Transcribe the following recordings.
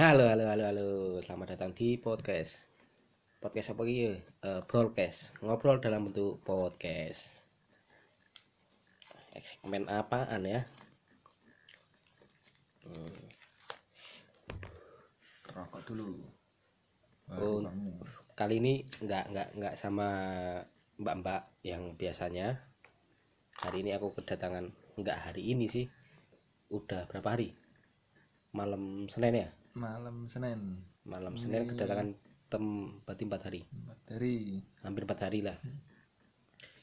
Halo, halo, halo, halo. Selamat datang di podcast. Podcast apa gitu? Eh, broadcast. Ngobrol dalam bentuk podcast. Segmen apaan ya? rokok dulu Oh, kali ini nggak nggak nggak sama mbak-mbak yang biasanya. Hari ini aku kedatangan nggak hari ini sih. Udah berapa hari? Malam Senin ya? Malam senin. Malam Senin kedatangan tem berarti empat hari. empat dari hampir empat hari lah.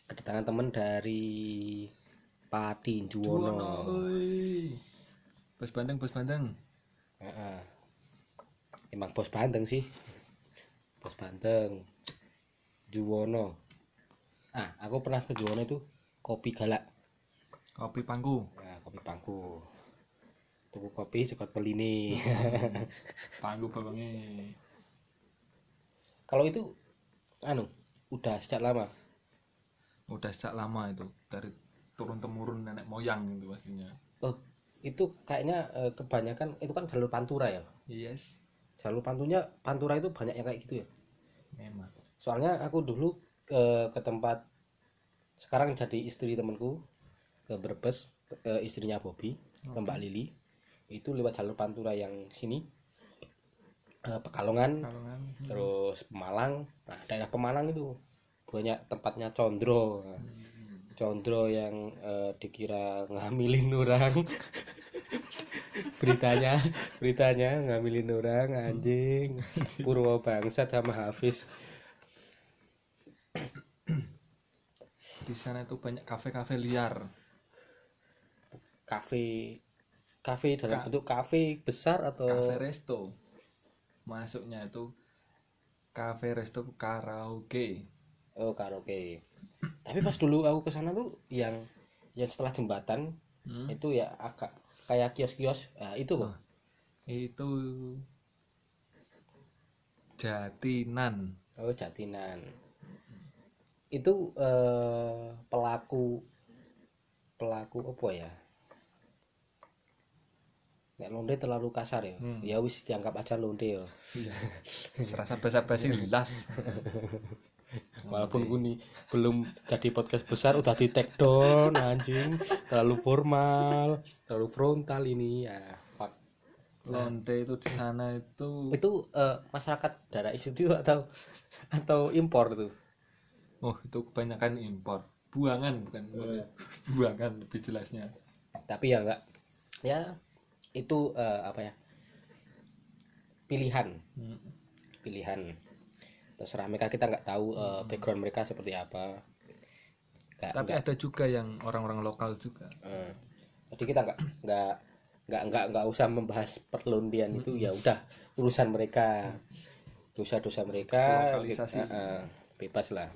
Kedatangan temen dari Pati Juwono. Bos bandeng bos bandeng. Heeh. emang bos Bandeng sih. Bos Bandeng. Juwono. Ah aku pernah ke Juwono itu kopi galak. Kopi pangku. Nah, kopi pangku tuku kopi cekot pelini pangku bawangnya. Kalau itu anu udah sejak lama? Udah sejak lama itu dari turun temurun nenek moyang itu pastinya. Oh itu kayaknya eh, kebanyakan itu kan jalur pantura ya? Yes. Jalur pantunya pantura itu banyak yang kayak gitu ya? Memang. Soalnya aku dulu ke, ke tempat sekarang jadi istri temanku ke Brebes ke istrinya Bobby ke Mbak Lili itu lewat jalur Pantura yang sini. Eh, Pekalongan kalau kan terus Pemalang. Nah daerah Pemalang itu banyak tempatnya Condro. Nah, Condro yang eh, dikira ngamilin orang. Beritanya beritanya ngamilin orang anjing. Purwo bangsat sama Hafiz. Di sana itu banyak kafe-kafe liar. Kafe kafe dalam Ka- bentuk kafe besar atau kafe resto. Masuknya itu kafe resto karaoke. Oh karaoke. Tapi pas dulu aku ke sana tuh yang yang setelah jembatan Hmm. itu ya agak kayak kios-kios nah, itu loh itu jatinan. Oh jatinan. Itu eh, pelaku pelaku apa ya Nek londe terlalu kasar ya. Hmm. ya wis dianggap aja londe ya. Serasa basa-basi las walaupun kuni belum jadi podcast besar udah di take down anjing. Terlalu formal terlalu frontal ini. Ya fuck. lonte itu di sana itu itu eh, masyarakat daerah itu atau atau impor tuh oh itu kebanyakan impor. Buangan bukan buangan lebih jelasnya. Tapi ya enggak. Ya itu eh, apa ya? Pilihan. Hmm. pilihan. Terserah mereka kita nggak tahu eh, background mereka seperti apa. Nggak tapi ada juga yang orang-orang lokal juga. Eh, jadi kita nggak nggak nggak nggak nggak usah membahas perlondian itu ya udah urusan mereka. Dosa-dosa mereka Lokalisasi. eh, eh, bebas lah.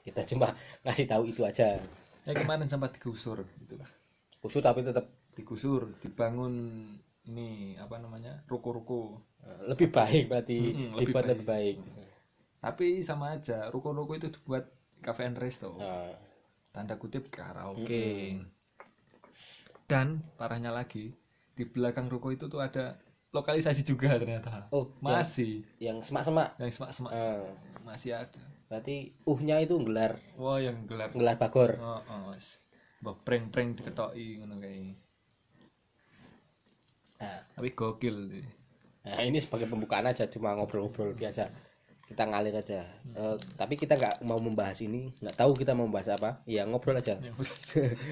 Kita cuma ngasih tahu itu aja. Eh kemarin sempat digusur itu khusus tapi tetap digusur dibangun ini apa namanya ruko-ruko. Eh, lebih baik berarti Mm-mm, lebih dibuat baik. lebih baik. tapi sama aja ruko-ruko itu dibuat cafe and resto. Eh, tanda kutip karaoke. Dan parahnya lagi di belakang ruko itu tuh ada lokalisasi juga ternyata. Oh masih. yang semak-semak? Yang semak-semak. Eh, masih ada. Berarti uhnya itu gelar wah yang gelar gelar bagor oh, oh prank-prank diketoki ngono kayak nah, tapi gokil Nah, ini sebagai pembukaan aja cuma ngobrol-ngobrol biasa. Kita ngalir aja. Eh, tapi kita nggak mau membahas ini, nggak tahu kita mau membahas apa. Ya ngobrol aja.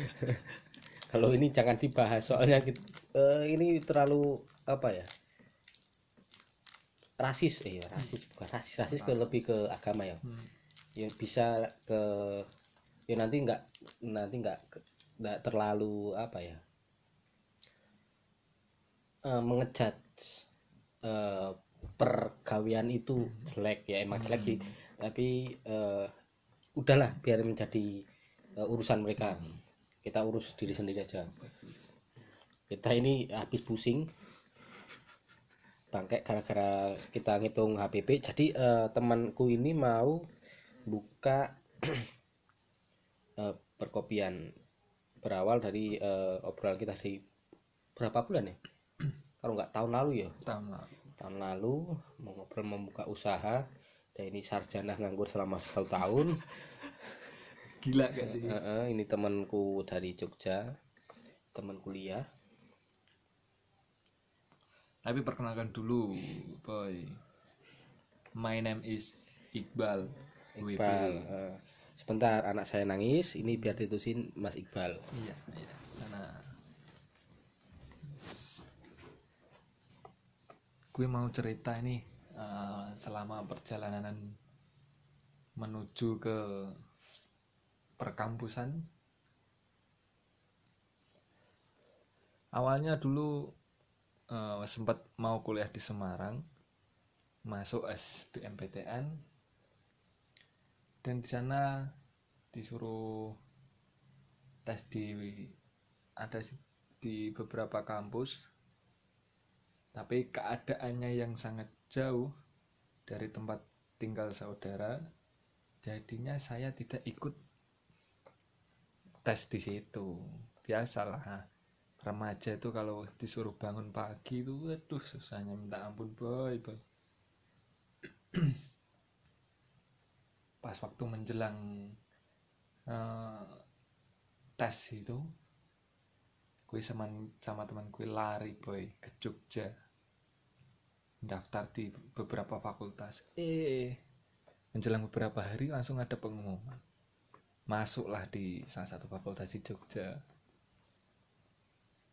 Kalau ini jangan dibahas soalnya kita, eh, ini terlalu apa ya? Rasis, eh rasis bukan rasis, rasis ke lebih ke agama ya. Hmm. Ya bisa ke ya nanti nggak nanti nggak nggak terlalu apa ya? Eh, mengejat eh, pergawian itu jelek ya emang jelek sih. Tapi eh, udahlah biar menjadi eh, urusan mereka. Kita urus diri sendiri aja. Kita ini habis pusing bangke gara-gara kita ngitung HPP jadi eh, temanku ini mau buka eh, perkopian berawal dari eh, obrolan kita di berapa bulan ya kalau nggak tahun lalu ya? Tahun lalu. Tahun lalu mau ngobrol membuka usaha dan ini sarjana nganggur selama satu tahun. Gila gak sih? Eh, eh, ini temanku dari Jogja teman kuliah. Tapi perkenalkan dulu boy. My name is Iqbal WP. Iqbal eh, sebentar anak saya nangis ini biar ditusin Mas Iqbal. Iya iya sana gue mau cerita ini eh, selama perjalanan menuju ke perkampusan. Awalnya dulu eh, sempat mau kuliah di Semarang masuk SBMPTN dan di sana disuruh tes di ada di beberapa kampus tapi keadaannya yang sangat jauh dari tempat tinggal saudara jadinya saya tidak ikut tes di situ. Biasalah remaja itu kalau disuruh bangun pagi itu waduh susahnya minta ampun boy boy. Pas waktu menjelang eh, tes itu gue sama sama teman gue lari boy ke Jogja. Daftar di beberapa fakultas. Eh. Menjelang beberapa hari langsung ada pengumuman. Masuklah di salah satu fakultas di Jogja.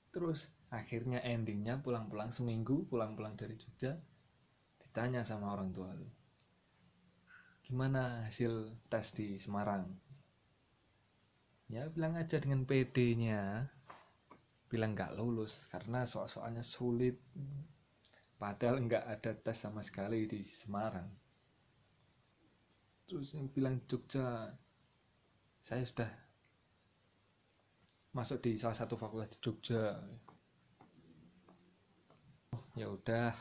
Terus akhirnya endingnya pulang-pulang seminggu pulang-pulang dari Jogja ditanya sama orang tua lu gimana hasil tes di Semarang? Ya bilang aja dengan PD-nya bilang nggak lulus karena soal-soalnya sulit. Padahal nggak ada tes sama sekali di Semarang. Terus yang bilang Jogja saya sudah masuk di salah satu fakultas di Jogja. Oh ya udah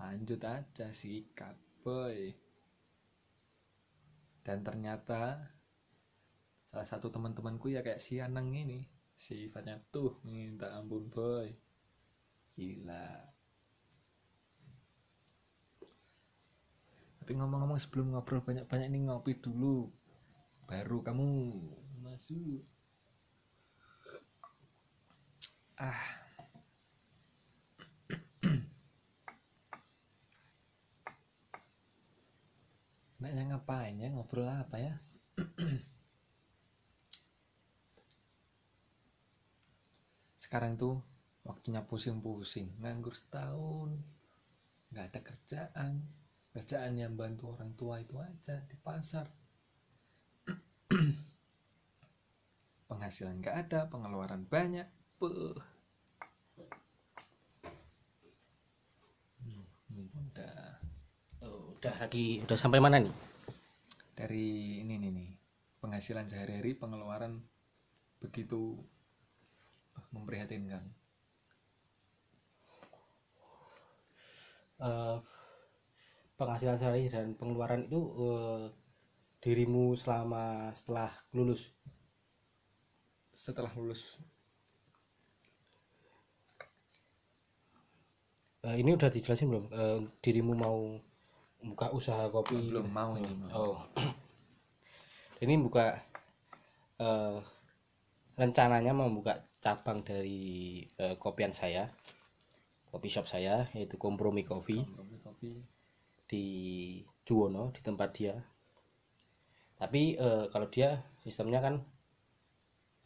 lanjut aja sikat boy. Dan ternyata salah satu teman-temanku ya kayak si Anang ini sifatnya tuh minta ampun boy. Gila. Tapi ngomong-ngomong sebelum ngobrol banyak-banyak ini ngopi dulu. Baru kamu masuk. Ah. Enaknya ngapain ya? Ngobrol apa ya sekarang tuh waktunya pusing-pusing. Nganggur setahun nggak ada kerjaan. Kerjaan yang bantu orang tua itu aja di pasar. Penghasilan nggak ada pengeluaran banyak. Beuh. Hmm, udah. Oh, udah lagi udah sampai mana nih? Dari ini nih nih. Penghasilan sehari-hari pengeluaran begitu memprihatinkan? Eh, penghasilan sehari dan pengeluaran itu eh, dirimu selama setelah lulus? Setelah lulus. Eh, ini udah dijelasin belum? Eh, dirimu mau buka usaha kopi? Belum mau ini mau. oh. Ini buka eh, rencananya membuka cabang dari eh, kopian saya kopi shop saya yaitu kompromi kopi. Di Juwono di tempat dia. Tapi eh, kalau dia sistemnya kan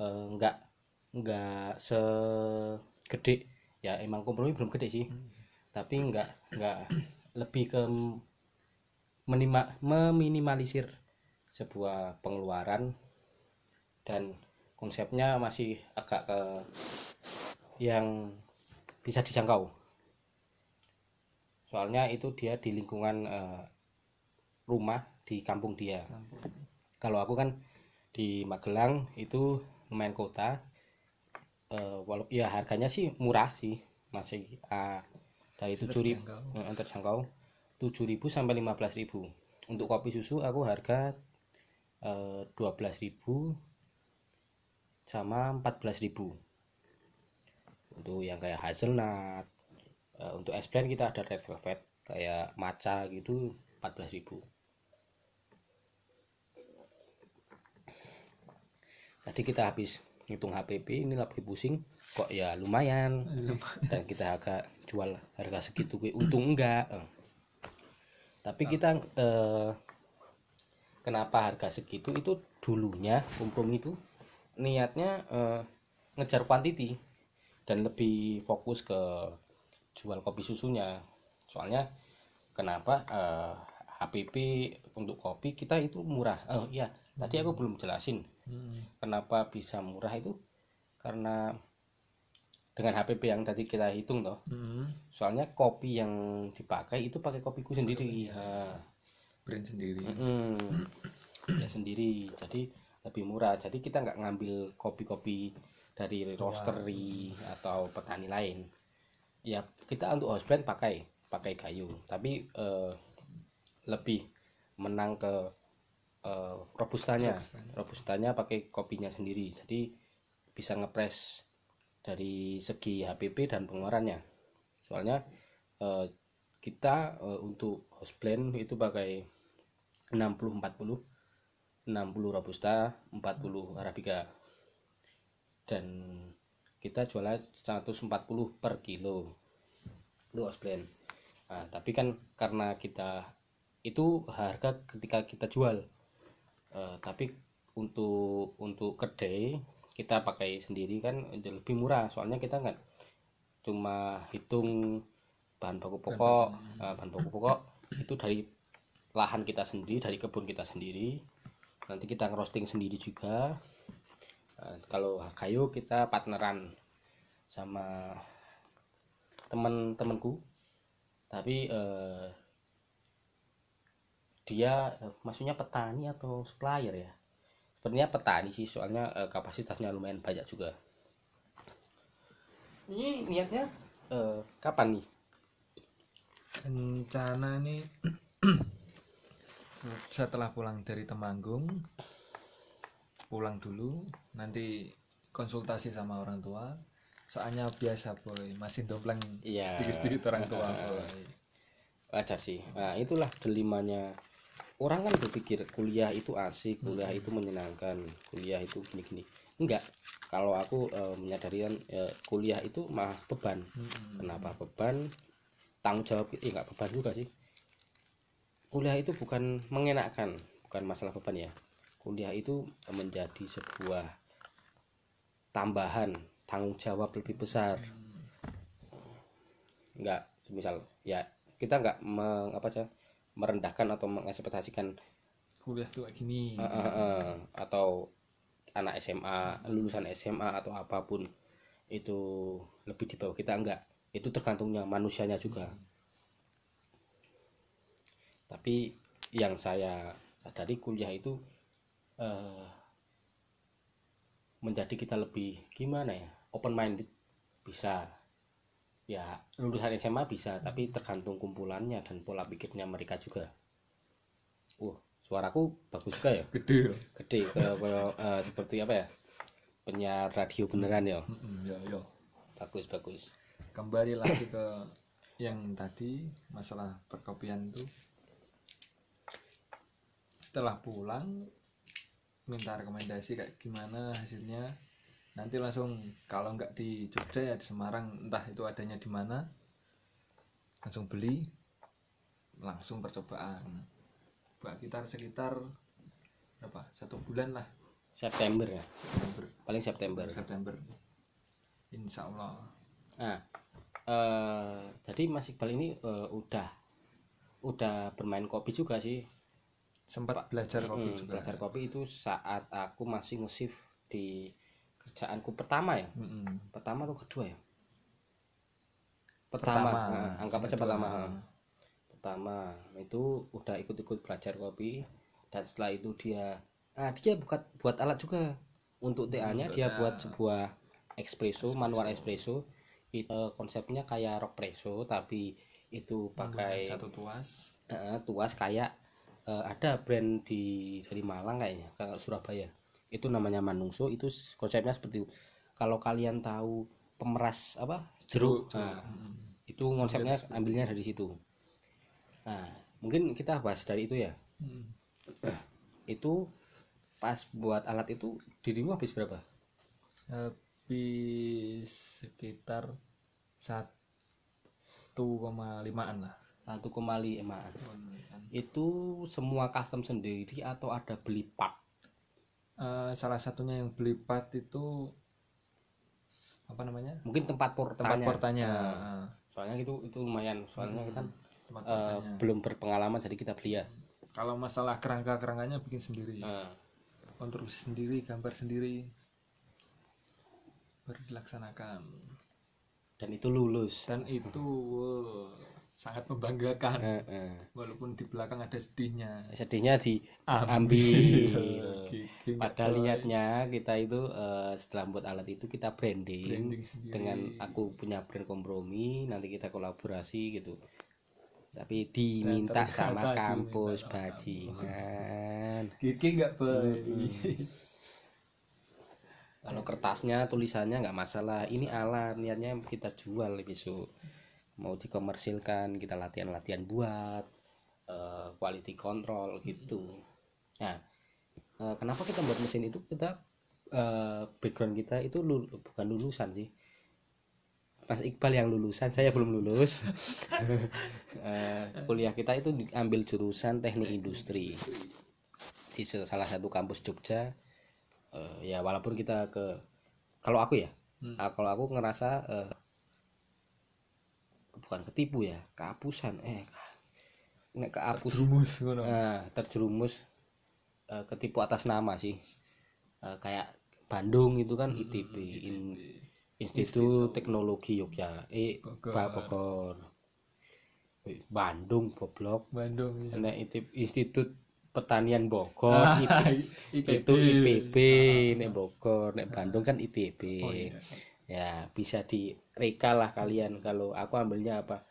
eh, nggak nggak segede. Ya emang kompromi belum gede sih. Tapi nggak nggak lebih ke menima, meminimalisir sebuah pengeluaran dan konsepnya masih agak ke yang bisa dijangkau. Soalnya itu dia di lingkungan eh, rumah di kampung dia. Kalau aku kan di Magelang itu lumayan kota eh, walau ya harganya sih murah sih masih ah, dari tujuh ribu terjangkau. terjangkau. tujuh ribu sampai lima belas ribu. Untuk kopi susu aku harga dua belas ribu sama empat belas ribu. Untuk yang kayak hazelnut Eh, untuk es blend kita ada red velvet kayak matcha gitu 14.000 tadi kita habis hitung HPP ini lagi pusing kok ya lumayan. Dan kita agak jual harga segitu gue untung enggak Eh. tapi kita eh, kenapa harga segitu? Itu dulunya kompromi itu niatnya eh, ngejar kuantiti dan lebih fokus ke jual kopi susunya. Soalnya kenapa eh, HPP untuk kopi kita itu murah. Oh iya tadi aku belum jelasin Hmm. kenapa bisa murah itu. Karena dengan HPP yang tadi kita hitung toh Hmm. soalnya kopi yang dipakai itu pakai kopiku sendiri. Nah, brand sendiri. Mm-mm. ya sendiri. Jadi lebih murah. Jadi kita nggak ngambil kopi-kopi dari roastery atau petani lain. Ya kita untuk house blend pakai pakai kayu. Tapi eh, lebih menang ke eh, robustanya. Robustanya. Pakai kopinya sendiri. Jadi bisa ngepres dari segi HPP dan pengeluarannya. Soalnya eh, kita eh, untuk house blend itu pakai 60 40 60 robusta 40 arabica. Dan kita jualnya 140 per kilo. Itu house blend. Nah, tapi kan karena kita itu harga ketika kita jual. Eh, tapi untuk untuk kedai kita pakai sendiri kan lebih murah. Soalnya kita nggak cuma hitung bahan baku pokok. eh, bahan baku pokok itu dari lahan kita sendiri dari kebun kita sendiri nanti kita ngerosting sendiri juga. Eh, kalau kayu kita partneran sama teman-temanku tapi eh, dia eh, maksudnya petani atau supplier ya? Sepertinya petani sih soalnya eh, kapasitasnya lumayan banyak juga. Ini niatnya eh, kapan nih? Rencana nih setelah pulang dari Temanggung pulang dulu nanti konsultasi sama orang tua. Soalnya biasa boy masih dompleng Iya. sedikit-sedikit orang tua boy. Wajar sih. Nah itulah delimanya. Orang kan berpikir kuliah itu asik kuliah itu menyenangkan kuliah itu gini-gini. Enggak. Kalau aku eh, menyadari kan eh, kuliah itu malah beban. Kenapa beban? Tanggung jawab eh enggak beban juga sih kuliah itu bukan mengenakkan bukan masalah beban ya. Kuliah itu menjadi sebuah tambahan tanggung jawab lebih besar. Enggak misal ya kita enggak meng, apa aja merendahkan atau mengekspektasikan kuliah tuh kayak gini. Eh, eh, eh, atau anak SMA lulusan SMA atau apa pun itu lebih di bawah kita enggak itu tergantungnya manusianya juga tapi yang saya sadari kuliah itu eh, menjadi kita lebih gimana ya open minded bisa. Ya lulusan SMA bisa tapi tergantung kumpulannya dan pola pikirnya mereka juga. Wah suaraku bagus juga ya. Gede ya? Gede kayak kayak, eh, seperti apa ya penyiar radio beneran ya. Ya ya. Bagus bagus. Kembali lagi ke yang tadi masalah perkopian tuh setelah pulang minta rekomendasi kayak gimana hasilnya. Nanti langsung kalau nggak di Jogja ya di Semarang entah itu adanya di mana langsung beli. Langsung percobaan. Buat kita sekitar berapa? Satu bulan lah. September ya? September. Paling September. September. Insya Allah. Nah eh, jadi Mas Iqbal ini eh, udah udah bermain kopi juga sih sempat belajar kopi juga. belajar kopi itu saat aku masih nge-shift di kerjaanku pertama ya. Mm-mm. pertama atau kedua ya? Pertama, Pertama, Nah, anggap aja pertama. Pertama itu udah ikut-ikut belajar kopi. Dan setelah itu dia ah dia buat buat alat juga. Untuk TA-nya dia TA. buat sebuah espresso, manual espresso. Itu eh, konsepnya kayak rockpresso tapi itu pakai satu tuas. Eh, tuas kayak eh, ada brand di dari Malang kayaknya kalau Surabaya. Itu namanya Manungso itu konsepnya seperti itu. kalau kalian tahu pemeras apa jeruk Jeruk, nah, Mm. itu konsepnya ambilnya dari situ. Nah mungkin kita bahas dari itu ya. Hmm. itu pas buat alat itu dirimu habis berapa? Habis sekitar 1,5an lah 1,5 emaan itu semua custom sendiri atau ada beli part? Eh, salah satunya yang beli part itu apa namanya? Mungkin tempat portanya. Tempat portanya Nah, soalnya itu itu lumayan. Soalnya kita tempat eh, portanya. belum berpengalaman jadi kita beli ya. Kalau masalah kerangka kerangkanya bikin sendiri. Nah, konstruksi sendiri gambar sendiri. Baru dilaksanakan dan itu lulus. Dan itu wow, sangat membanggakan. Eh, eh. walaupun di belakang ada sedihnya. Sedihnya diambil Gigi padahal niatnya kita itu eh, setelah buat alat itu kita branding, Branding sendiri. dengan aku punya brand kompromi nanti kita kolaborasi gitu. Tapi diminta ternyata sama kampus bajingan. Gigi nggak baik kalau kertasnya tulisannya nggak masalah. Ini alat niatnya kita jual besok mau dikomersilkan kita latihan-latihan buat eh, quality control gitu. Nah eh, kenapa kita buat mesin itu? Kita eh, background kita itu lul- bukan lulusan sih. Mas Iqbal yang lulusan saya belum lulus. Eh, kuliah kita itu diambil jurusan teknik industri di salah satu kampus Jogja. Eh, ya walaupun kita ke kalau aku ya Hmm. kalau aku ngerasa eh, bukan ketipu ya kehapusan. Eh nek kehapus rumus ngono. Eh, terjerumus eh, ketipu atas nama sih. Eh, kayak Bandung itu kan ITB In- Institut Teknologi Yogyakarta. Eh Bogor. Bogor. Eh, Bandung goblok. Bandung ya. nek ITB Institut Pertanian Bogor itu, IPB. itu IPB nek Bogor nek Bandung kan ITB Oh, iya. Ya bisa direka lah kalian. Kalau aku ambilnya apa?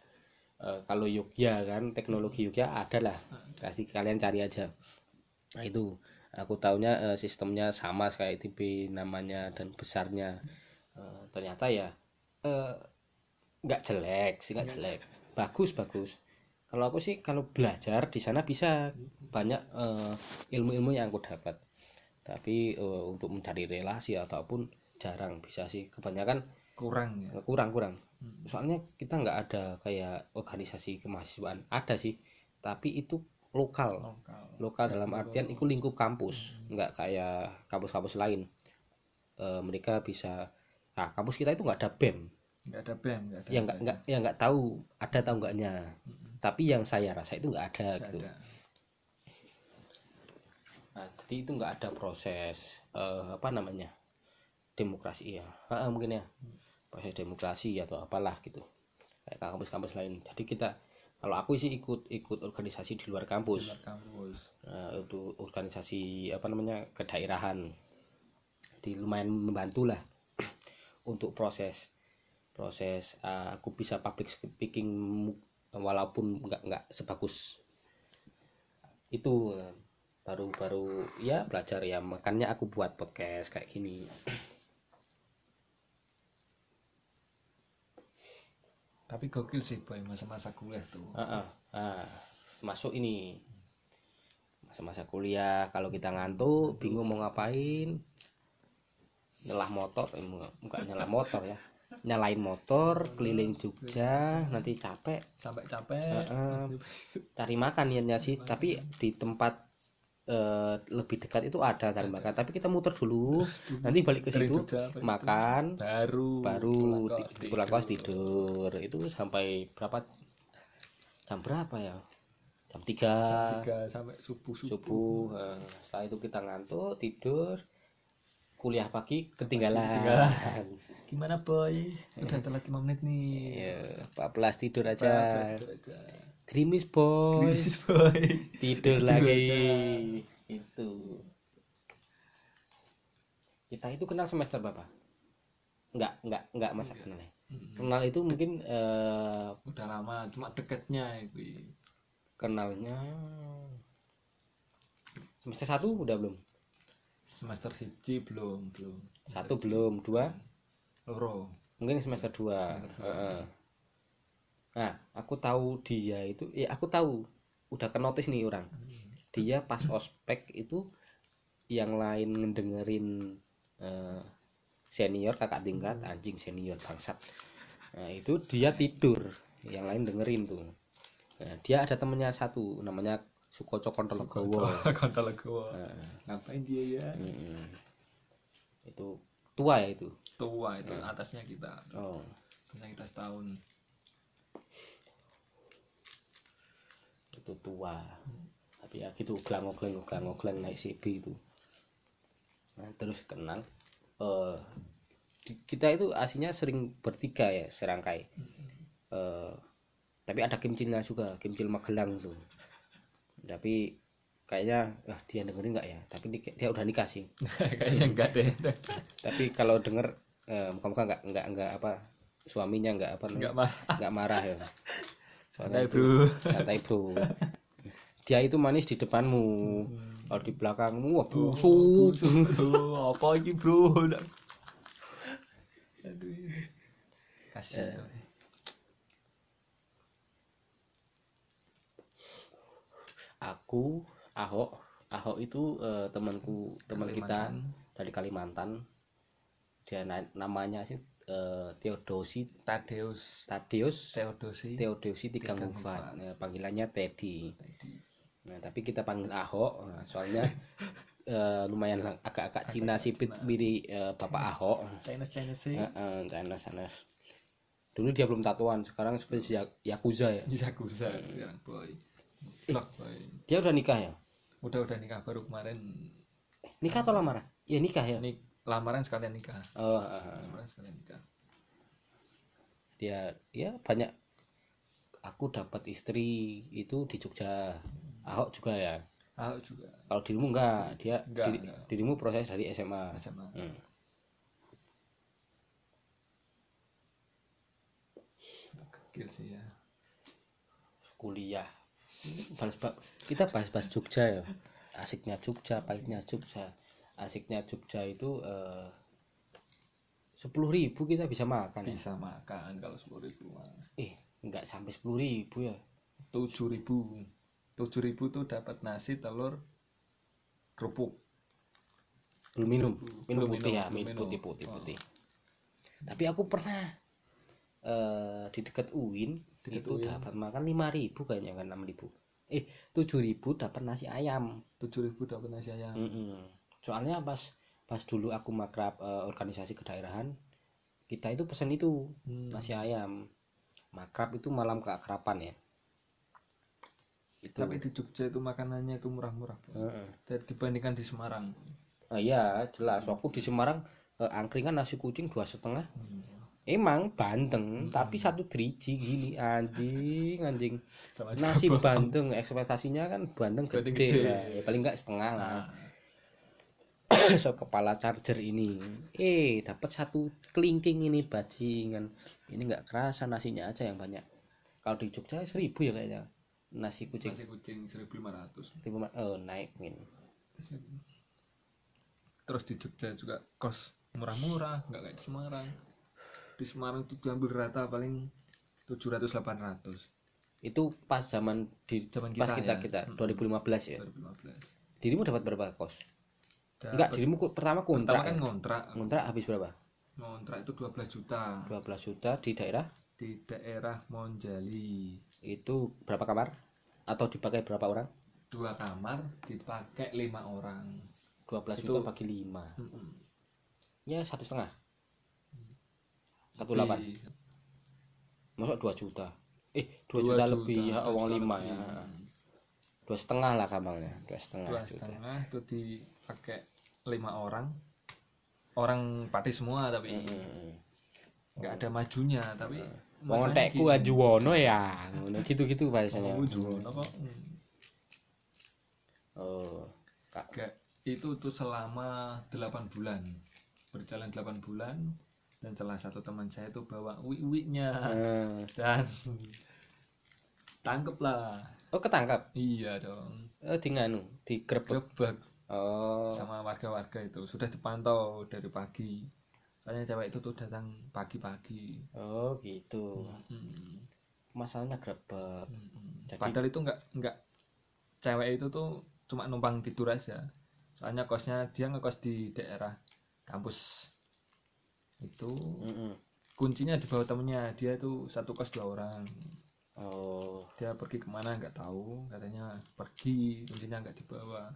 Eh, kalau Yogya kan teknologi Yogya ada lah. Pasti kalian cari aja. Nah itu. Aku taunya eh, sistemnya sama kayak ITB namanya dan besarnya. Eh, ternyata ya nggak jelek sih nggak jelek. bagus bagus. Kalau aku sih kalau belajar di sana bisa banyak ilmu-ilmu yang aku dapat. Tapi untuk mencari relasi ataupun jarang bisa sih. Kebanyakan kurang ya? Kurang kurang. Soalnya kita nggak ada kayak organisasi kemahasiswaan. Ada sih tapi itu lokal. Lokal. Lokal dalam artian itu lingkup kampus nggak kayak kampus-kampus lain. Eh, mereka bisa nah kampus kita itu nggak ada bem nggak ada bem nggak ada yang nggak nggak yang nggak tahu ada tahu nggaknya. Tapi yang saya rasa itu nggak ada nggak gitu. ada. Nah, jadi itu nggak ada proses eh, apa namanya demokrasi ya Ah, mungkin ya. Proses demokrasi atau apalah gitu. Kayak kampus-kampus lain. Jadi kita kalau aku sih ikut ikut organisasi di luar di kampus luar kampus. Nah, itu organisasi apa namanya kedaerahan. Di lumayan membantu lah untuk proses proses uh, aku bisa public speaking walaupun nggak nggak sebagus itu. Baru baru ya belajar ya makanya aku buat podcast kayak gini tapi gokil sih boy masa-masa kuliah tuh. Ah, ah, ah. masuk ini. Masa-masa kuliah kalau kita ngantuk bingung mau ngapain. Nyelah motor eh, bukan nyelah motor ya. Nyalain motor keliling Jogja nanti capek. Sampai capek. Ah, ah. cari makan niatnya sih. Tapi di tempat eh, lebih dekat itu ada cari makan tapi kita muter dulu. Nanti balik ke situ Jogja makan. Baru. Baru pulang kos, ti- pulang kos tidur. itu sampai berapa? Jam berapa ya? Jam 3 tiga sampai subuh subuh. Subuh eh, setelah itu kita ngantuk tidur. Kuliah pagi ketinggalan. Gimana boy? Udah telat lima menit nih. Ya 14 tidur aja. Tidur aja gerimis boy Please, boy. Tidur lagi. itu. Kita itu kenal semester berapa? Enggak enggak enggak masa kenal ya kenal itu mungkin eh, udah lama cuma deketnya itu. kenalnya semester satu udah belum? Semester siji belum belum. Satu belum dua? Loro. Mungkin semester dua. Heeh. Nah aku tahu dia itu ya aku tahu. Udah ke notice nih orang. Dia pas ospek itu yang lain ngedengerin eh, senior kakak tingkat anjing senior bangsat. Nah itu dia tidur. Yang lain dengerin tuh. Nah, dia ada temennya satu namanya Sukoco Kontologowo. Kontol gue Nah, ngapain dia ya? Mm, itu tua ya itu? Tua itu atasnya kita. Oh. Atasnya kita setahun itu tua. Tapi ya gitu gelangok-geleng gelangok-geleng naik CB itu. Nah, terus kenal eh di- kita itu aslinya sering bertiga ya serangkai. Eh tapi ada kimcilnya juga kimcil Magelang tuh tapi kayaknya ah, dia dengerin nggak ya? Tapi di- dia udah nikah sih. Kayaknya enggak deh. Tapi kalau denger eh, muka-muka nggak nggak nggak apa suaminya nggak apa enggak namanya, mah nggak marah ya santai bro. Santai bro. Dia itu manis di depanmu. Kalau di belakangmu wah busuk. Bro apa ini bro? Kasih tuh. aku Ahok. Ahok itu eh, temanku teman kita dari Kalimantan. Dia na- namanya sih eh, Theodosi Tadeus Tadeus Theodosi Theodosi Tigang Tigang Hufat Eh, panggilannya Teddy. Nah, tapi kita panggil Ahok. Nah, soalnya eh, lumayan agak-agak Cina sipit mirip eh, Bapak Ahok. Chinese Chinese sih. Heeh, Chinese Chinese. Dulu dia belum tatuan, sekarang seperti Ya- Yakuza ya. Yakuza sekarang boy. Blok boy. Dia udah nikah ya? udah udah nikah baru kemarin. Nikah atau lamaran? Ya nikah ya. ini lamaran sekalian nikah Oh, ah. lamaran sekalian nikah dia ya banyak aku dapat istri itu di Jogja. Ahok juga ya. Aku juga Kalau dirimu enggak, dia Enggak, diri- enggak. dirimu proses dari SMA. SMA Hmm. sih ya Kuliah. Bahas, ba- kita bahas-bahas Jogja ya. Asiknya Jogja, pahitnya Jogja. Asiknya Jogja itu eh, sepuluh ribu kita bisa makan ya. bisa makan kalau sepuluh ribu eh nggak sampai sepuluh ribu ya? Tujuh ribu. Tujuh ribu tuh dapat nasi telur kerupuk. Belum minum? Minum putih minum, ya minum. putih putih Oh. putih. Tapi aku pernah eh di dekat UIN Dekat itu UIN. dapat makan lima ribu kayaknya kan enam ribu. Eh tujuh ribu dapat nasi ayam. Tujuh ribu dapat nasi ayam. Mm-mm. Soalnya pas pas dulu aku makrab eh, organisasi kedaerahan kita itu pesen itu Hmm. nasi ayam. Makrab itu malam keakraban ya. Itu. Tapi di Jogja itu makanannya itu murah-murah. Heeh. Dan dibandingkan di Semarang. Ah, iya jelas. Aku di Semarang eh, angkringan nasi kucing dua setengah. Hmm. emang bandeng tapi satu driji gini. Anjing anjing. Sama nasi bandeng ekspektasinya kan bandeng Berarti gede, gede. lah. Ya paling enggak setengah lah. Nah, so kepala charger ini eh dapat satu kelingking ini bajingan. Ini nggak kerasa nasinya aja yang banyak. Kalau di Jogja seribu ya kayaknya nasi kucing. Nasi kucing 1500 seribu ma- oh naik mungkin terus di Jogja juga kos murah-murah nggak kayak di Semarang. Di Semarang itu diambil rata paling 700 800 itu pas zaman di Zaman pas kita kita ya. kita 2015 ya? 2015 dirimu dapat berapa kos Enggak dirimu pertama kontrak pertama kan ya? ngontrak. Kontrak habis berapa? Ngontrak itu 12 juta. 12 juta di daerah? Di daerah Monjali. Itu berapa kamar? Atau dipakai berapa orang? Dua kamar dipakai lima orang. 12 Itu- juta bagi 5 Mm-mm. ya satu setengah. Satu delapan. Masuk 2 juta? Eh 2 Dua juta, lebih ya dua uang juta lima ya. Dua setengah lah kamarnya dua setengah dua juta. setengah itu dipakai lima orang orang pati semua tapi Mm. nggak ada majunya tapi entekku gini. ajuwono ya gitu-gitu bahasanya. Oh, kok. Hmm. oh kak. Itu tuh selama 8 bulan. Berjalan 8 bulan dan salah satu teman saya tuh bawa wik-wiknya Eh, dan tangkep lah. Oh ketangkap iya dong. Oh di nganu di grebek oh. sama warga-warga itu. Sudah dipantau dari pagi. Soalnya cewek itu tuh datang pagi-pagi. Oh gitu. Hmm. masalahnya grebek. Mm-mm. Jadi- padahal itu nggak nggak cewek itu tuh cuma numpang tidur aja. Soalnya kosnya dia ngekos di daerah kampus itu. Mm-mm. kuncinya di bawah temennya. Dia tuh satu kos dua orang. Oh. Dia pergi ke mana nggak tahu. Katanya pergi kuncinya nggak dibawa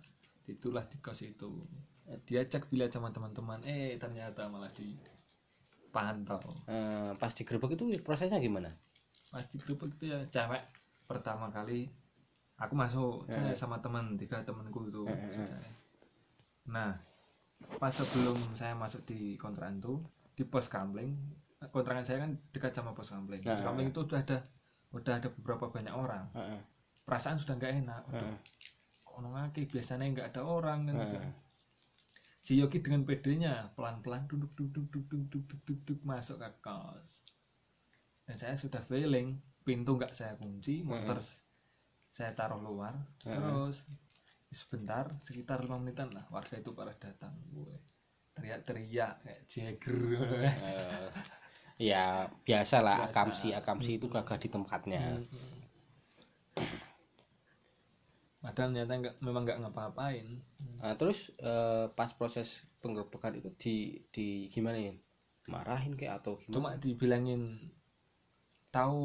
itulah di kos itu. Dia cek bilet sama teman-teman. Eh ternyata malah dipantau Eh, pas digerebek itu prosesnya gimana? Pasti grup itu ya cewek pertama kali aku masuk saya sama teman tiga temanku itu saya. nah pas sebelum saya masuk di kontrakan itu di pos kamling kontrakan saya kan dekat sama pos kamling pos kamling itu udah ada udah ada beberapa banyak orang. Perasaan sudah nggak enak kok ono ngake biasanya nggak ada orang kan heeh. si Yogi dengan pedenya pelan-pelan duduk duduk duduk duduk duduk duduk masuk ke kos. Dan saya sudah feeling pintu nggak saya kunci motor saya taruh luar terus sebentar sekitar lima menitan lah warga itu pada datang. Gue teriak-teriak kayak Jagger. Eh, ya biasa lah Biasa. akamsi akamsi itu gagah di tempatnya padahal ternyata nggak memang nggak ngapa-ngapain. Nah, terus eh, pas proses penggerbekan itu di di gimana ya? Marahin kayak atau gimana? Cuma dibilangin tahu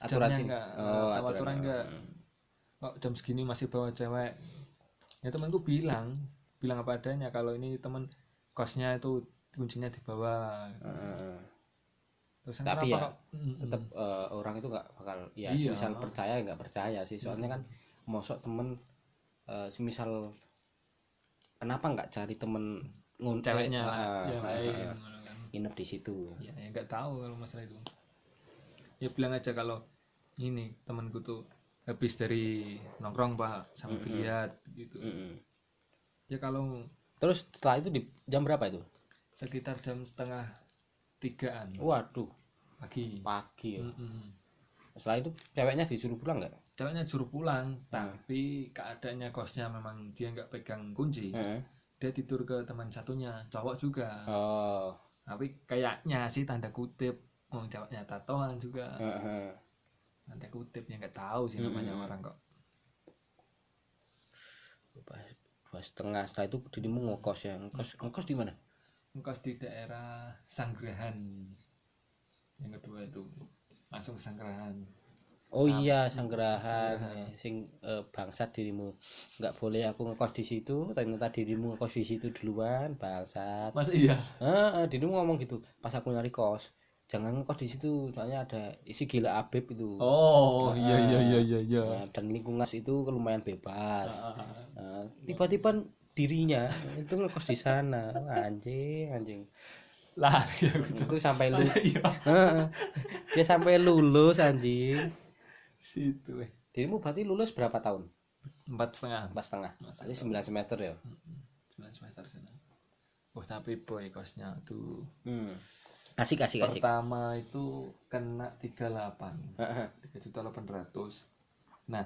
Aturan jamnya sini. nggak? Oh, tahu aturan. aturan nggak? Kok jam segini masih bawa cewek? Ya temanku bilang bilang apa adanya kalau ini teman kosnya itu kuncinya di bawah. Heeh. terus Tapi ya, kok- tetap eh, orang itu nggak bakal ya Iya. misal percaya nggak percaya sih. Soalnya kan mosok temen eh, semisal kenapa nggak cari temen ngun- ceweknya eh, yang eh, lain eh, kan. di situ. Ya ya nggak tahu kalau masalah itu. Ya bilang aja kalau ini temanku tuh habis dari nongkrong pak sama biliar gitu. Mm-mm. ya kalau terus setelah itu di jam berapa itu? Sekitar jam setengah tigaan. Waduh. Pagi. Pagi ya. Mm-mm. setelah itu ceweknya disuruh pulang nggak ceweknya suruh pulang tapi keadaannya kosnya memang dia nggak pegang kunci. Heeh. dia tidur ke teman satunya cowok juga. Oh. Tapi kayaknya sih tanda kutip oh cowoknya tatoan juga. Heeh. tanda kutip ya nggak tahu sih namanya orang kok. Pas- dua setengah setelah itu dirimu ngekos ya. Ngekos ngekos di mana? Ngkos di daerah Sanggrahan yang kedua itu langsung Sanggrahan oh iya sanggerahan eh, sing eh, bangsat dirimu. Nggak boleh aku ngekos di situ ternyata dirimu ngekos di situ duluan bangsat. Masa iya. Ah dirimu ngomong gitu pas aku nyari kos jangan ngekos di situ soalnya ada isi gila Abib itu. Oh iya iya iya iya iya. Nah, dan lingkungan itu lumayan bebas. Ah, Nah, tiba-tiba dirinya itu ngekos di sana. Anjing anjing. Lari aku itu sampai lu. Iya. Heeh. dia sampai lulus anjing situ eh dirimu berarti lulus berapa tahun? Empat setengah. Empat setengah. Berarti sembilan semester ya? Sembilan semester sana. Oh tapi boy kosnya tuh hmm. asik asik asik. Pertama itu kena 38 Heeh. tiga juta delapan ratus. Nah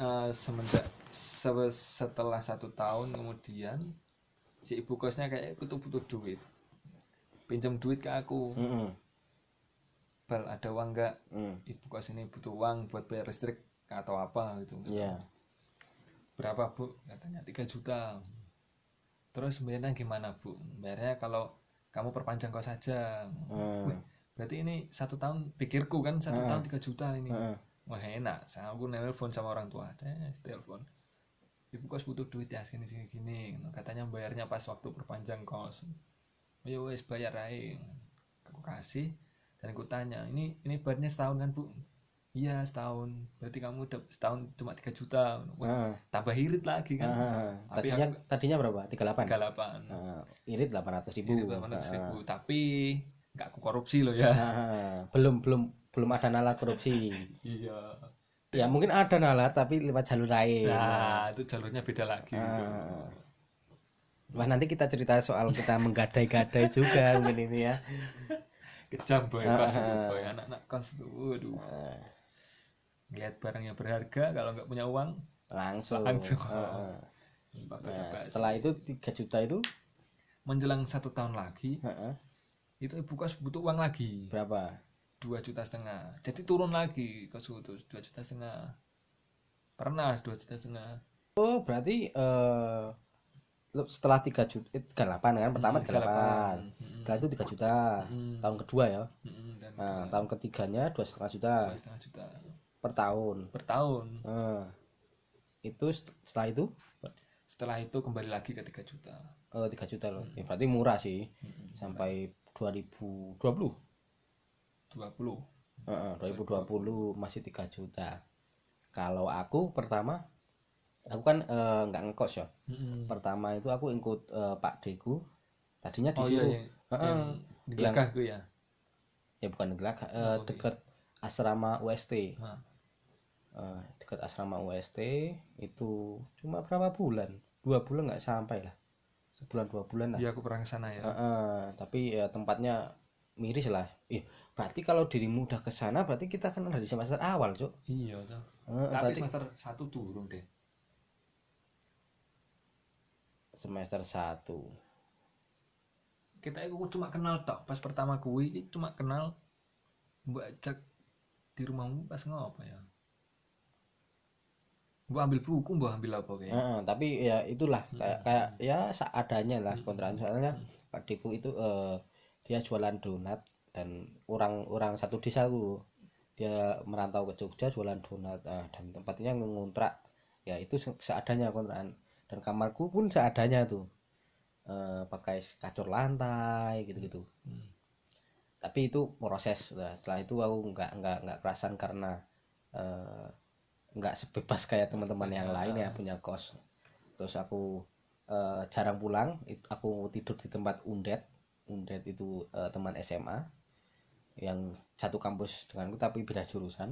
eh, semenjak se- setelah satu tahun kemudian si ibu kosnya kayak aku tuh butuh duit. Pinjam duit ke aku. Mm-mm. Bal ada uang nggak? Hmm. ibu kos ini butuh uang buat bayar listrik atau apa gitu. Iya. berapa bu? Katanya 3 juta. Terus bayarnya gimana bu? Bayarnya kalau kamu perpanjang kos saja. Hmm. Wih, berarti ini satu tahun pikirku kan satu tahun 3 juta ini. Heeh. wah enak. Saya aku nelpon sama orang tua. Tes telepon. Ibu kos butuh duit ya segini segini gini. Katanya bayarnya pas waktu perpanjang kos. Oh ya wes bayar aja aku kasih dan aku tanya ini ini bayarnya setahun kan bu? Iya setahun. Berarti kamu udah setahun cuma 3 juta. Wah, Heeh. tambah irit lagi kan. Tapi tadinya tadinya berapa? 38 38 Heeh. irit 800 ribu. Ini 800 ribu. Tapi nggak aku korupsi loh ya. Heeh. belum belum belum ada nalar korupsi. Iya. Ya mungkin ada nalar tapi lewat jalur lain. Nah itu jalurnya beda lagi. Ah. Wah nanti kita cerita soal kita menggadai-gadai juga mungkin ini ya. kejam boy. Kos itu Ah. boy. Anak-anak kos itu waduh. Lihat barang yang berharga kalau nggak punya uang Langsung. Langsung. Bakal Nah, setelah itu 3 juta itu? Menjelang satu tahun lagi heeh, itu ibu kos butuh uang lagi. Berapa? dua juta setengah. Jadi turun lagi kosku tuh dua juta setengah. Pernah dua juta setengah. Oh berarti lu- setelah 3 juta eh, 38 kan pertama 38 Hmm, setelah itu 3 juta Hmm. tahun kedua ya. Hmm, dan nah tahun ketiganya dua setengah juta. Dua setengah juta. Per tahun. Per tahun. Nah, itu set- setelah itu? Setelah itu kembali lagi ke 3 juta. Eh 3 juta loh. Ya, berarti murah sih. Hmm, sampai 2020 20 Heeh, 2020 masih 3 juta. Kalau aku pertama aku kan eh, nggak ngekos ya Hmm. pertama itu aku ikut eh, Pak Deku. Tadinya oh iya disuruh. iya. Heeh. yang di ya? Ya bukan Gelagah eh, Oh, iya. dekat asrama UST. Eh, dekat asrama UST itu cuma berapa bulan? Dua bulan nggak sampai lah. Sebulan dua bulan lah. Iya aku pernah ke sana ya. Heeh, tapi ya tempatnya miris lah. Ih, berarti kalau dirimu udah ke sana berarti kita kenal dari semester awal cuk. Iya tuh Heeh, tapi berarti semester satu turun deh semester satu. Kita itu cuma kenal tok pas pertama kuwi iki cuma kenal mbak cek di rumahmu pas ngapa ya? Mbak ambil buku mbak ambil apa kayak Heeh, tapi ya itulah Hmm. kayak kayak ya seadanya lah kontrakan soalnya Pak Deku itu eh, dia jualan donat dan orang-orang satu desa tuh dia merantau ke Jogja jualan donat Ah, dan tempatnya ngontrak ya itu se- seadanya kontrakan dan kamarku pun seadanya tuh Eh, pakai kacor lantai gitu-gitu. Hmm. tapi itu proses. Nah, setelah itu aku nggak nggak nggak kerasan karena eh, nggak sebebas kayak teman-teman yang lain ya punya kos. Terus aku eh, jarang pulang It- aku tidur di tempat undet. Undet itu eh, teman SMA yang satu kampus denganku tapi beda jurusan.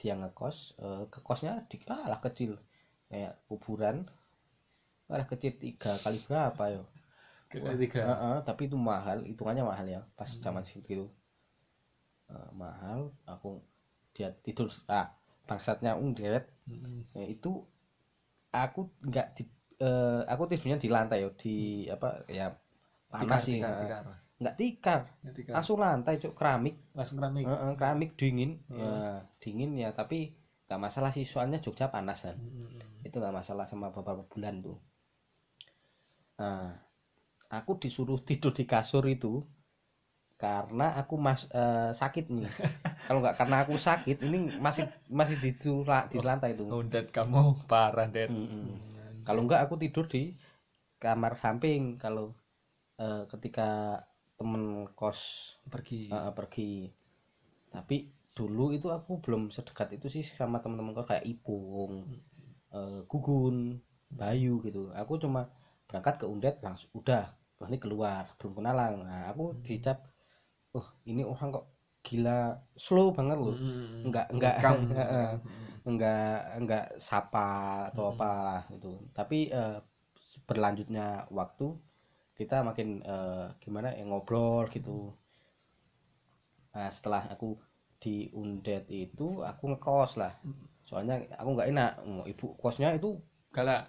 Dia ngekos eh, ke kosnya di alah kecil kayak kuburan. Alah kecil tiga kali berapa yo? Kali tiga. Heeh, tapi itu mahal, hitungannya mahal ya pas zaman segitu. Eh, mahal, aku dia tidur ah bangsatnya undet Hmm. ya, itu aku nggak di eh, aku tidurnya di lantai yo di apa ya panas sih Tikar, tikar, nggak tikar tikar. tikar. langsung lantai cuk keramik. Langsung keramik. Heeh, keramik dingin. Ya dingin ya tapi nggak masalah sih soalnya Jogja panas kan. Hmm. itu nggak masalah sama beberapa bulan tuh. Nah aku disuruh tidur di kasur itu karena aku mas eh, sakit nih. Kalau nggak karena aku sakit ini masih masih di di lantai itu. Undet kamu parah Dad. Mm-mm. kalau nggak aku tidur di kamar samping kalau eh, ketika temen kos pergi. Eh, pergi. Tapi dulu itu aku belum sedekat itu sih sama teman-teman kayak Ipung eh, Gugun Bayu gitu. Aku cuma berangkat ke Undet langsung udah ini keluar belum kenalan. Nah aku dicap oh ini orang kok gila slow banget loh. Hmm. enggak enggak Rekam. Heeh. enggak enggak sapa atau apa gitu. Tapi eh, berlanjutnya waktu kita makin eh, gimana ya ngobrol gitu. Nah setelah aku di undet itu aku ngekos lah. Soalnya aku nggak enak. Ibu kosnya itu galak.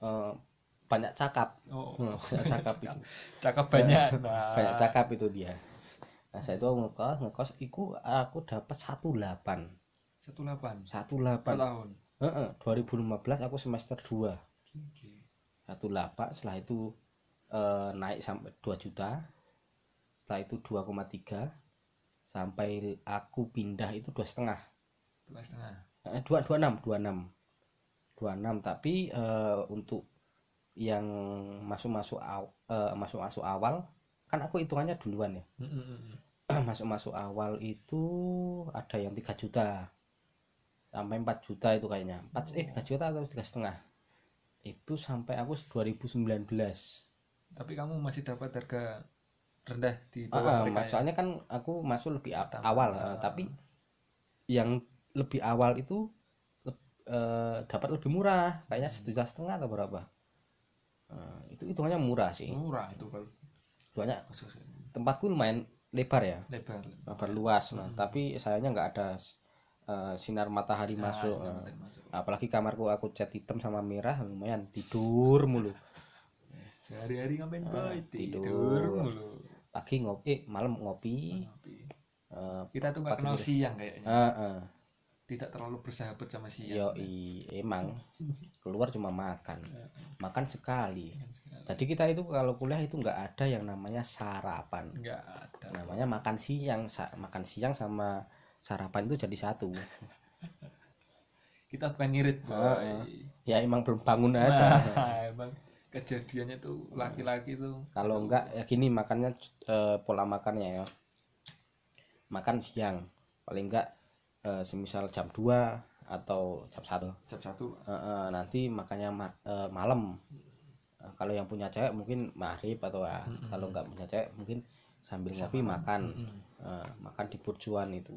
eh, banyak cakap. Oh. Banyak cakap itu. Cakep banyak. Nah. banyak cakap itu dia. Nah saya itu ngekos ngekos iku aku dapat 18 satu delapan 18 per tahun? Heeh, 2015 aku semester 2 Gigi. 18 setelah itu eh, naik sampai 2 juta. Setelah itu 2,3 sampai aku pindah itu dua setengah. Dua setengah. Eh, dua dua enam dua enam. Dua enam tapi eh, untuk yang masuk masuk aw, eh, masuk masuk awal kan aku hitungannya duluan ya. Hmm, hmm, hmm. masuk masuk awal itu ada yang tiga juta. Sampai 4 juta itu kayaknya. 4 eh 3 juta atau tiga setengah. Itu sampai aku 2019 tapi kamu masih dapat harga rendah di Ah, bawah ah, mereka mas- ya? soalnya kan aku masuk lebih Pertama. awal eh, tapi yang lebih awal itu eh, dapat lebih murah kayaknya satu juta setengah atau berapa? Eh, itu hitungannya murah sih. Murah itu kalau soalnya tempatku lumayan lebar ya. Lebar. Lebar luas. Nah tapi sayangnya nggak ada eh, sinar matahari Nah, masuk. sinar matahari masuk. apalagi kamarku aku cat hitam sama merah lumayan tidur mulu. Sehari-hari ngapain boy Ah, tidur. tidur mulu pagi ngopi eh, malam ngopi. Ngopi. Eh, kita tuh nggak kenal siang kayaknya. Eh, eh. tidak terlalu bersahabat sama siang. Yo emang. Keluar cuma makan. Makan sekali. Jadi kita itu kalau kuliah itu nggak ada yang namanya sarapan. Nggak ada. Namanya makan siang Sa- makan siang sama sarapan itu jadi satu. Kita bukan ngirit boy. Ya emang belum bangun aja. Nah, emang kejadiannya tuh laki-laki tuh. Kalau enggak ya gini makannya eh, pola makannya ya. Makan siang. Paling enggak eh, semisal jam 2 atau jam 1 jam satu. Nanti makannya ma- eh, malam. Kalau yang punya cewek mungkin maghrib atau ya. Kalau enggak punya cewek mungkin sambil ngopi makan. Eh, makan di burjuan itu.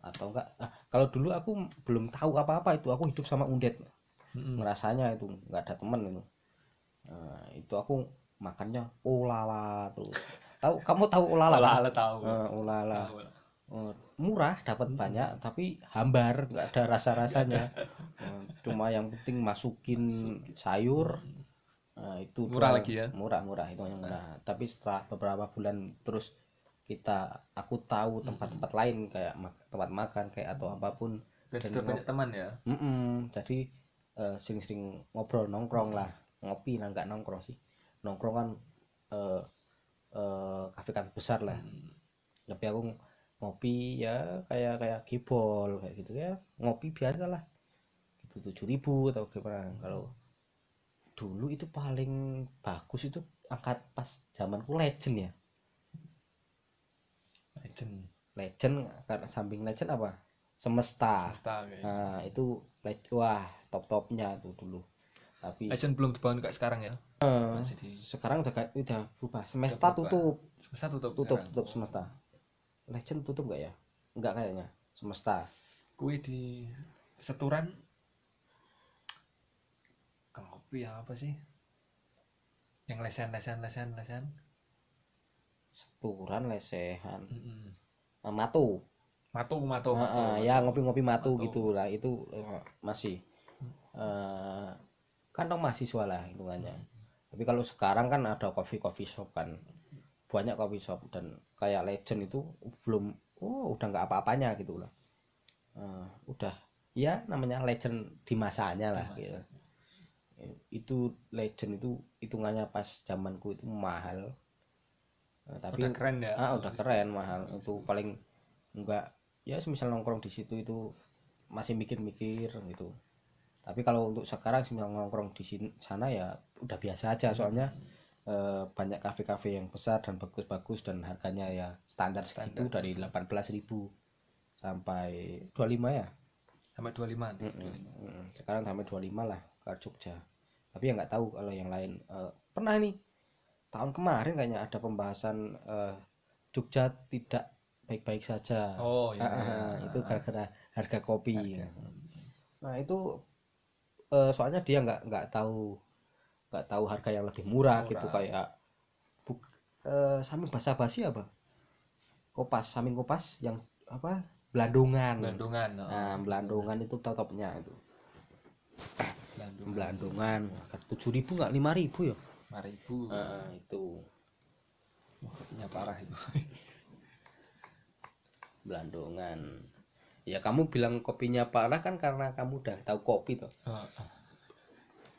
Atau enggak ah, kalau dulu aku belum tahu apa-apa itu. Aku hidup sama undet. Mm-mm. ngerasanya itu nggak ada temen itu Nah, itu aku makannya ulala terus. Tahu kamu tahu ulala kan? Ala tahu. Eh, ulala. Eh, murah dapat banyak tapi hambar nggak ada rasa rasanya cuma yang penting masukin sayur. Nah, itu Murah lagi ya? murah murah itu yang murah tapi setelah beberapa bulan terus kita aku tahu tempat-tempat lain kayak mak- tempat makan kayak atau apa pun. Dan Dan sudah banyak teman ya? Mm-mm, jadi eh, sering-sering ngobrol nongkrong lah ngopi lah nggak nongkrong sih. Nongkrong kan eh eh, kafe-kafe besar lah. Tapi aku ngopi ya kayak kayak gibol kayak gitu ya. Ngopi biasa lah. Itu tujuh ribu atau gimana. Kalau dulu itu paling bagus itu angkat pas zamanku legend ya. Legend. Legend karena samping legend apa? Semesta. Kayak Nah, itu wah top-topnya tuh dulu. Tapi legend belum dibangun kayak sekarang ya masih di sekarang udah udah berubah. Semesta berubah. tutup, semesta tutup tutup, sekarang. tutup semesta. Legend tutup nggak ya? Enggak kayaknya. Semesta. kue di seturan kopi apa sih yang lesen lesen lesen lesen Seturan lesehan. Mm-mm. Eh, matu. matu matu matu, ah, ya ngopi-ngopi matu, Matu. gitu lah. Itu eh, masih eh kantong mahasiswa lah hitungannya. Tapi kalau sekarang kan ada coffee coffee shop kan. Banyak coffee shop dan kayak legend itu belum oh udah nggak apa-apanya gitu loh. Eh, udah ya namanya legend di masanya lah gitu. Itu legend itu hitungannya pas zamanku itu mahal. Eh, tapi udah keren ya ah udah keren mahal itu paling enggak ya semisal nongkrong di situ itu masih mikir-mikir gitu tapi kalau untuk sekarang semisal nongkrong di sini sana ya udah biasa aja. Soalnya eh, banyak kafe-kafe yang besar dan bagus-bagus dan harganya ya standar segitu dari 18.000 sampai 25 ya? Sampai 25 tuh. Mm, sekarang sampai 25 lah ke Jogja. Tapi ya nggak tahu kalau yang lain Eh, pernah nih tahun kemarin kayaknya ada pembahasan eh, Jogja tidak baik-baik saja. Oh iya. Ah, ah, itu gara-gara harga kopi. Nah itu eh, soalnya dia nggak nggak tahu nggak tahu harga yang lebih murah, Murah. gitu kayak buk, eh, samping basa-basi apa? Kopas samping kopas yang apa? Belandungan Bandungan oh. nah belandungan itu topnya itu. Bandungan belandungan tujuh ribu nggak? lima ribu ya? 5000 Nah, itu. Wah, parah itu belandungan ya kamu bilang kopinya parah kan karena kamu udah tahu kopi tuh Ah, ah.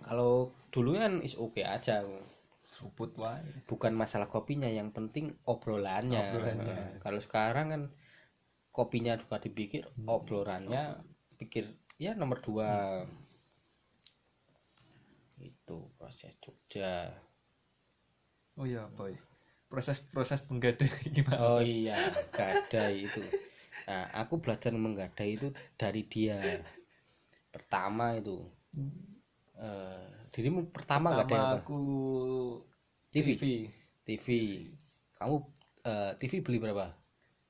kalau dulu kan is oke aja. Seruput wae. Bukan masalah kopinya yang penting obrolannya, Obrolannya. Nah, kalau sekarang kan kopinya juga dipikir obrolannya pikir ya nomor dua. Itu proses Jogja. Oh iya boy. Proses proses penggadai gimana? Oh iya gadai itu nah aku belajar menggadai itu dari dia. Pertama itu. Eh dirimu pertama gadai Pertama apa? aku TV TV TV kamu eh, TV beli berapa?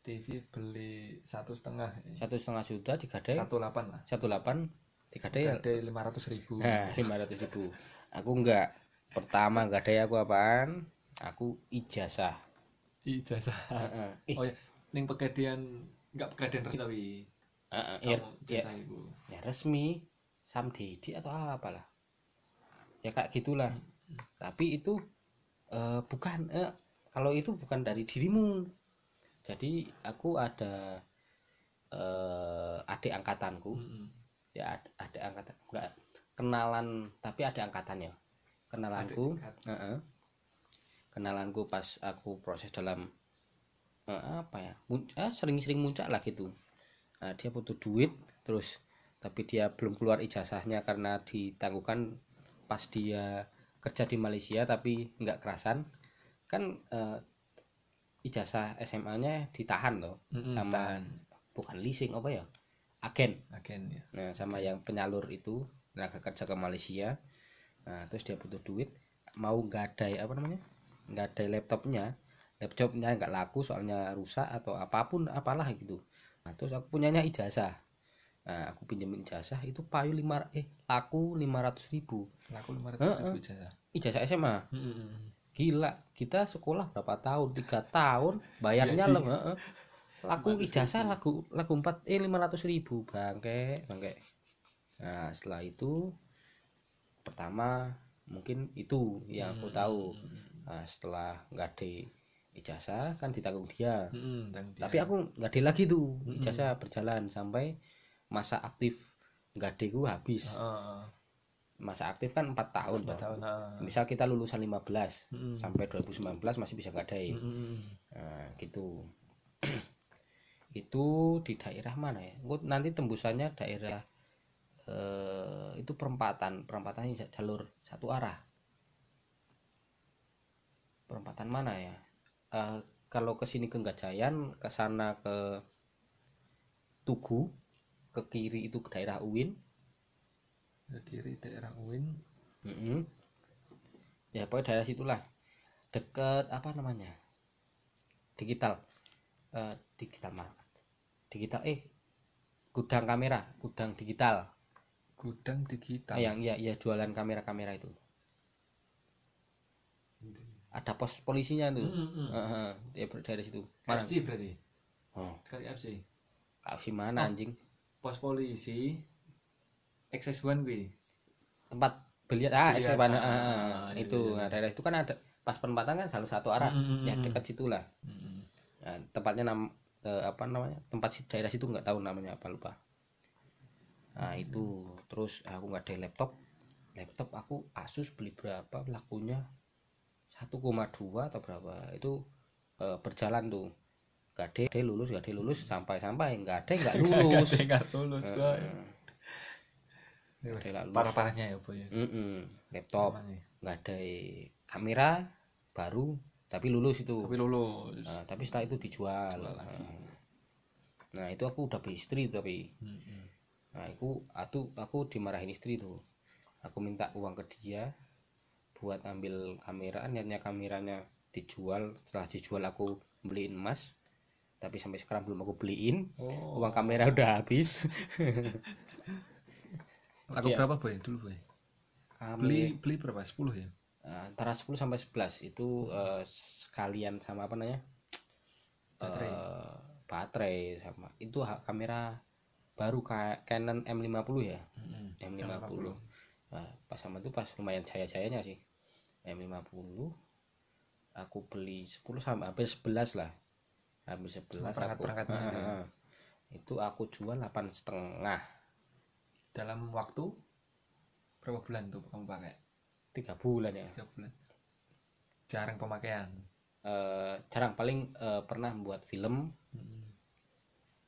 TV beli satu setengah. Satu setengah juta digadai? Satu delapan lah. Satu delapan digadai? Ada lima ratus ribu. Nah lima ratus ribu. Aku enggak pertama gadai aku apaan? Aku ijazah. Ijazah. Heeh. eh, oh ya ning pegadian nggak pegadian resmi tapi ya, kamu ya, ijazah ibu. Ya resmi samdedi atau apalah. Ya kayak gitulah. Tapi itu eh, bukan eh, kalau itu bukan dari dirimu. Jadi aku ada eh, adik angkatanku. Mm-mm. ya ad- adik angkatan enggak kenalan tapi ada angkatannya kenalanku Adik tingkat. Heeh. kenalanku pas aku proses dalam eh, apa ya mun- ah, sering-sering muncak lah gitu Nah, dia butuh duit terus tapi dia belum keluar ijazahnya karena ditangguhkan pas dia kerja di Malaysia tapi nggak kerasan kan eh, ijazah SMA-nya ditahan loh Mm-mm, sama tahan. bukan leasing apa ya agen agen ya Nah, sama yang penyalur itu tenaga kerja ke Malaysia. Nah, terus dia butuh duit, mau gadai apa namanya? Gadai laptopnya. Laptopnya nggak laku soalnya rusak atau apa pun apalah gitu. Nah, terus aku punyanya ijazah. Nah, aku pinjemin ijazah itu payu lima eh laku 500 ribu. Laku lima ratus ribu jasa ijazah. SMA gila kita sekolah berapa tahun? Tiga tahun bayarnya Iya heeh. laku ijazah laku laku empat eh lima ratus ribu bangke bangke. Nah setelah itu pertama mungkin itu yang aku tahu. Nah, setelah nggak ada ijazah kan ditanggung dia. Tapi aku nggak ada lagi tuh. Ijazah berjalan sampai masa aktif. Nggak ada gua habis. Masa aktif kan empat tahun empat toh. tahun ah. misal kita lulusan 15 Mm-mm. sampai 2019 masih bisa gadai Mm-mm. nah gitu. Itu di daerah mana ya? Gua nanti tembusannya daerah eh, itu perempatan. Perempatan jalur satu arah. Perempatan mana ya Eh, kalau ke sini ke Gajayan ke sana ke Tugu ke kiri itu ke daerah Uin. Ke kiri daerah Uin. Mm-mm. Ya pokoknya daerah situlah. Deket apa namanya? Digital. Eh, digital market digital eh gudang kamera gudang digital. Gudang digital. Ah, yang ya ya jualan kamera-kamera itu ada pos polisinya tuh Mm-mm. Heeh, ya ber- daerah situ. Mana FC berarti? Oh. Kali FC kau sih mana anjing? Pos polisi XS1 gue tempat beliat ah Beliat, saya mana ah, ah, itu. iya. nah daerah itu kan ada pas perempatan kan salah satu arah. Mm-mm. ya dekat situ lah. Nah, tempatnya nam eh, apa namanya tempat daerah situ nggak tahu namanya apa lupa. Nah itu. Terus aku nggak ada laptop. Laptop aku Asus beli berapa lakunya 1,2 atau berapa itu eh, berjalan tuh gak ada ada lulus gak ada lulus sampai sampai nggak ada nggak lulus nggak lulus ada nggak lulus parah parahnya ya boy Mm-mm. laptop Aman nih. nggak ada kamera baru tapi lulus itu tapi lulus Nah, tapi setelah itu dijual. Jual lagi. Nah, itu aku udah beristri tapi. Mm-mm. Nah, aku aku aku dimarahin istri tuh. Aku minta uang ke dia buat ambil kamera, niatnya kameranya dijual. Setelah dijual aku beliin emas. Tapi sampai sekarang belum aku beliin. oh Uang kamera udah habis. laku Iya. berapa boy dulu boy Kami beli beli berapa 10 ya eh, antara 10 sampai 11 itu eh, sekalian sama apa namanya? Baterai. Eh, baterai sama itu kamera baru kayak Canon M50 ya. M50 nah, pas sama itu pas lumayan jaya-jayanya sih M50 aku beli 10 sampai hampir 11 lah. Hampir 11 Sama aku. perangkat-perangkatnya itu ya? Itu aku jual 8 setengah. Dalam waktu berapa bulan tuh kamu pakai? Tiga bulan ya. Tiga bulan. Jarang pemakaian? Eh, jarang. Paling eh, pernah membuat film. Mm-mm.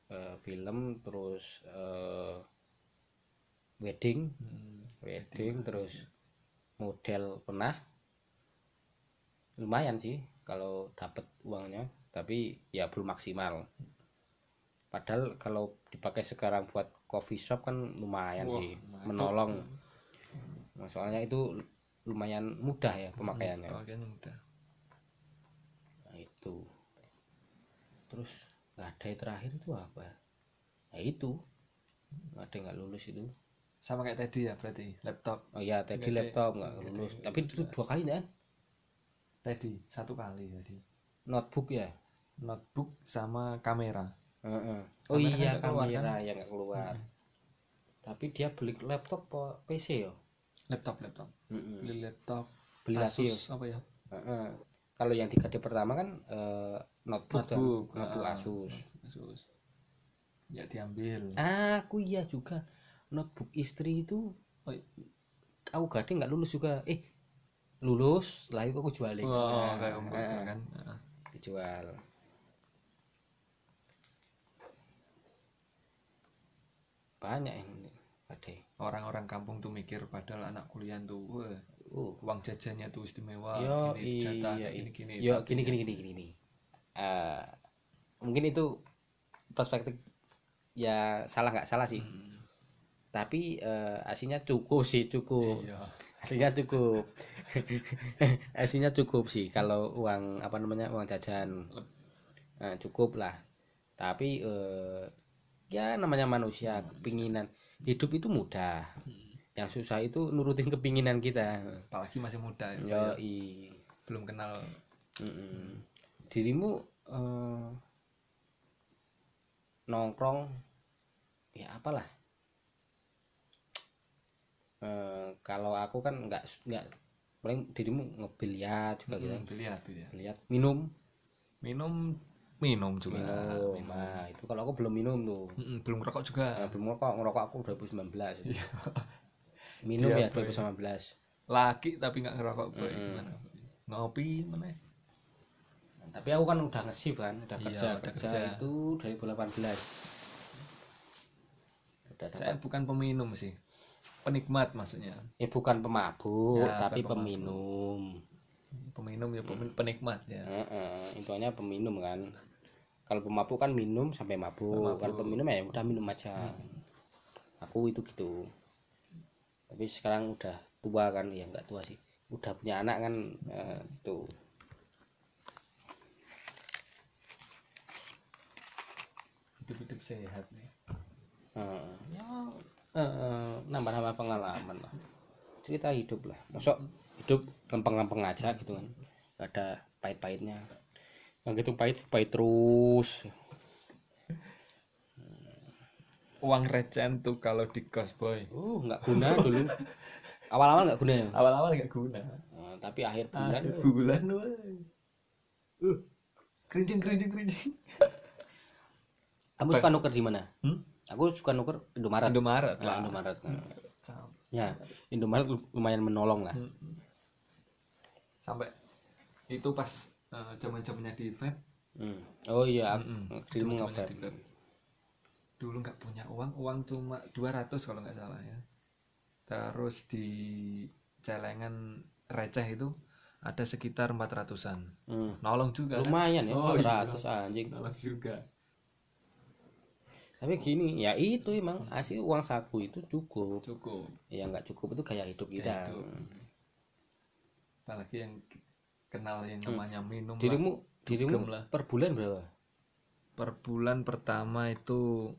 eh, film terus eh, wedding. Mm. wedding. terus model pernah lumayan sih kalau dapat uangnya tapi ya belum maksimal. Padahal kalau dipakai sekarang buat coffee shop kan lumayan Wah, sih lumayan. menolong. Nah, soalnya itu lumayan mudah ya pemakaiannya. Pemakaian mudah. Nah itu. Terus nggak ada yang terakhir itu apa? Ya itu. Nggak ada yang nggak lulus itu. Sama kayak tadi ya berarti laptop. Oh ya tadi laptop nggak lulus. tapi itu dua kali kan tadi satu kali tadi. Notebook ya? Notebook sama kamera. Heeh. oh Kamera kan iya nggak keluar, kamera yang nggak keluar. Tapi dia beli laptop apa PC ya? Laptop laptop. Mm-mm. beli laptop beli lagi ya Asus. apa ya? Heeh. kalau yang 3D pertama kan eh, notebook, kan? Notebook, notebook ah. Asus. Asus. Ya diambil. Aku iya juga. Notebook istri itu Oh, iya. aku gading nggak lulus juga. Eh lulus setelah itu aku jualin oh Nah, kayak om ah, kan. Ah. dijual. Banyak yang ada orang-orang kampung tuh mikir padahal anak kuliah tuh wah, uh uang jajannya tuh istimewa yo ini jatah iya gini gini yo gini gini gini gini nih Eh, mungkin itu perspektif ya salah nggak salah sih. Hmm, tapi eh, aslinya cukup sih cukup. Iya aslinya cukup. Aslinya cukup sih kalau uang apa namanya uang jajan. Nah, cukup lah. Tapi eh, ya namanya manusia kepinginan. Hidup itu mudah. Yang susah itu nurutin kepinginan kita. Apalagi masih muda ya, kayak belum kenal. Mm-mm. dirimu eh, nongkrong ya apalah Eh, kalau aku kan nggak nggak paling dirimu ngebiliat juga gitu. Hmm, biliar biliat minum. Minum minum juga. Minum. Nah itu kalau aku belum minum tuh. Mm-mm, belum rokok juga. Nah, belum ngerokok ngerokok aku 2019 minum Dia, ya Boy. 2019 laki tapi nggak ngerokok boy gimana? Ngopi mana? Tapi aku kan udah nge-shift kan udah Iya, kerja udah kerja, kerja. itu 2018 udah dapat. Saya bukan peminum sih penikmat maksudnya. Ya bukan pemabuk Ya, tapi bukan peminum. Peminum ya pemin- penikmat ya. Heeh, intinya peminum kan. Kalau pemabuk kan minum sampai mabuk. Kalau peminum ya udah minum aja. Aku itu gitu. Tapi sekarang udah tua kan ya nggak tua sih. Udah punya anak kan eh, tuh hidup-hidup sehat nih. Ya eh, nambah-nambah pengalaman lah. Cerita hidup lah. Masuk hidup lempeng-lempeng aja gitu kan. Nggak ada pahit-pahitnya. Yang gitu pahit pahit terus. Uang recehan tuh kalau di kos boy. Uh nggak guna dulu. Awal-awal nggak guna ya? Awal-awal nggak guna. Eh, tapi akhir bulan. bulan boy. Uh kerincing kerincing kerincing kamu suka nuker di mana? Hmm? Aku suka nuker Indomaret. Indomaret Nah, lah. Indomaret. Sam- ya Indomaret lumayan menolong lah. Sampai itu pas zaman zamannya di vape Hmm. oh iya Zaman-zamannya nge-vape di vape. dulu nggak punya uang uang cuma 200 kalau nggak salah ya. Terus di celengan receh itu ada sekitar 400an Hmm. nolong juga kan? lumayan ya Oh, iya. 400 anjing. nolong juga tapi gini ya itu emang asli uang saku itu cukup. Cukup. Ya nggak cukup itu gaya hidup kita. Apalagi yang kenal yang namanya minum lah. dirimu dirimu Dugem lah. per bulan berapa? Per bulan pertama itu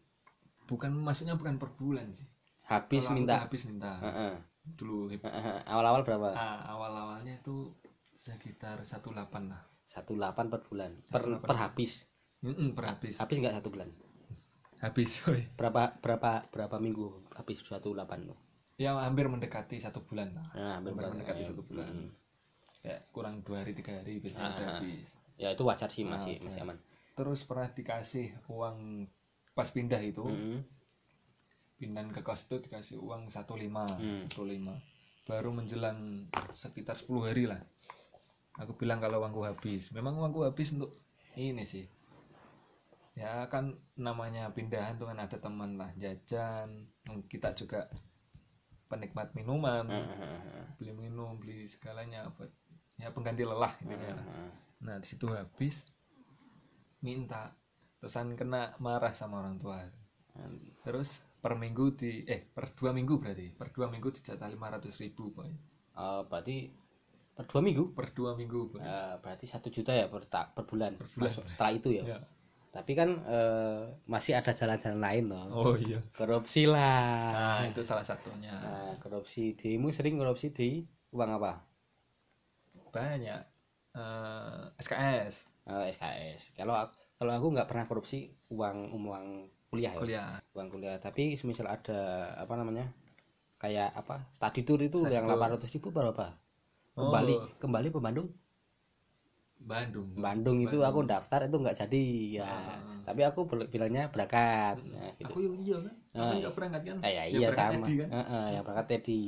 bukan maksudnya bukan per bulan sih. Habis Kalau minta. habis minta. Heeh. dulu Heeh. awal-awal berapa? Ah, awal awalnya itu sekitar 18 lah. 18 per bulan. Per per habis? Mm-mm, per habis. Habis nggak satu bulan habis woy. berapa berapa berapa minggu habis 18 tuh yang hampir mendekati satu bulan lah nah, hampir mendekati Ya, satu bulan mm. kayak kurang dua hari tiga hari biasanya udah Ah, ah. habis ya itu wajar sih masih wajar. masih aman terus pernah dikasih uang pas pindah itu Mm. pindah ke kos itu dikasih uang 15 Hmm. 15 baru menjelang sekitar 10 hari lah aku bilang kalau uangku habis memang uangku habis untuk ini sih ya kan namanya pindahan tuh kan ada teman lah jajan kita juga penikmat minuman beli minum beli segalanya apa ya pengganti lelah lah. Heeh. nah di situ habis minta terusan kena marah sama orang tua terus per minggu di eh per dua minggu berarti per dua minggu dijatah lima ratus ribu boy Oh, berarti per dua minggu per dua minggu boy. Eh, berarti satu juta ya per, ta- per bulan, bulan. Masuk setelah itu ya Ya. Tapi kan eh, masih ada jalan-jalan lain loh oh iya. Korupsi lah. Nah itu salah satunya. Nah, korupsi dirimu sering korupsi di uang apa? Banyak. Eh, SKS Eh, SKS kalau aku, kalau aku nggak pernah korupsi uang uang kuliah ya? Kuliah. Uang kuliah. Tapi semisal ada apa namanya kayak apa study tour itu Study yang tour. 800 ribu berapa? Kembali Oh. kembali ke Bandung Bandung Bandung itu aku daftar itu nggak jadi ya. Ah. tapi aku bilangnya berangkat. Nah, gitu. Aku iya kan? Aku Ah, nggak berangkat kan? Eh, ya Ya, iya berangkat sama. Edi kan? Heeh, yang berangkat Teddy.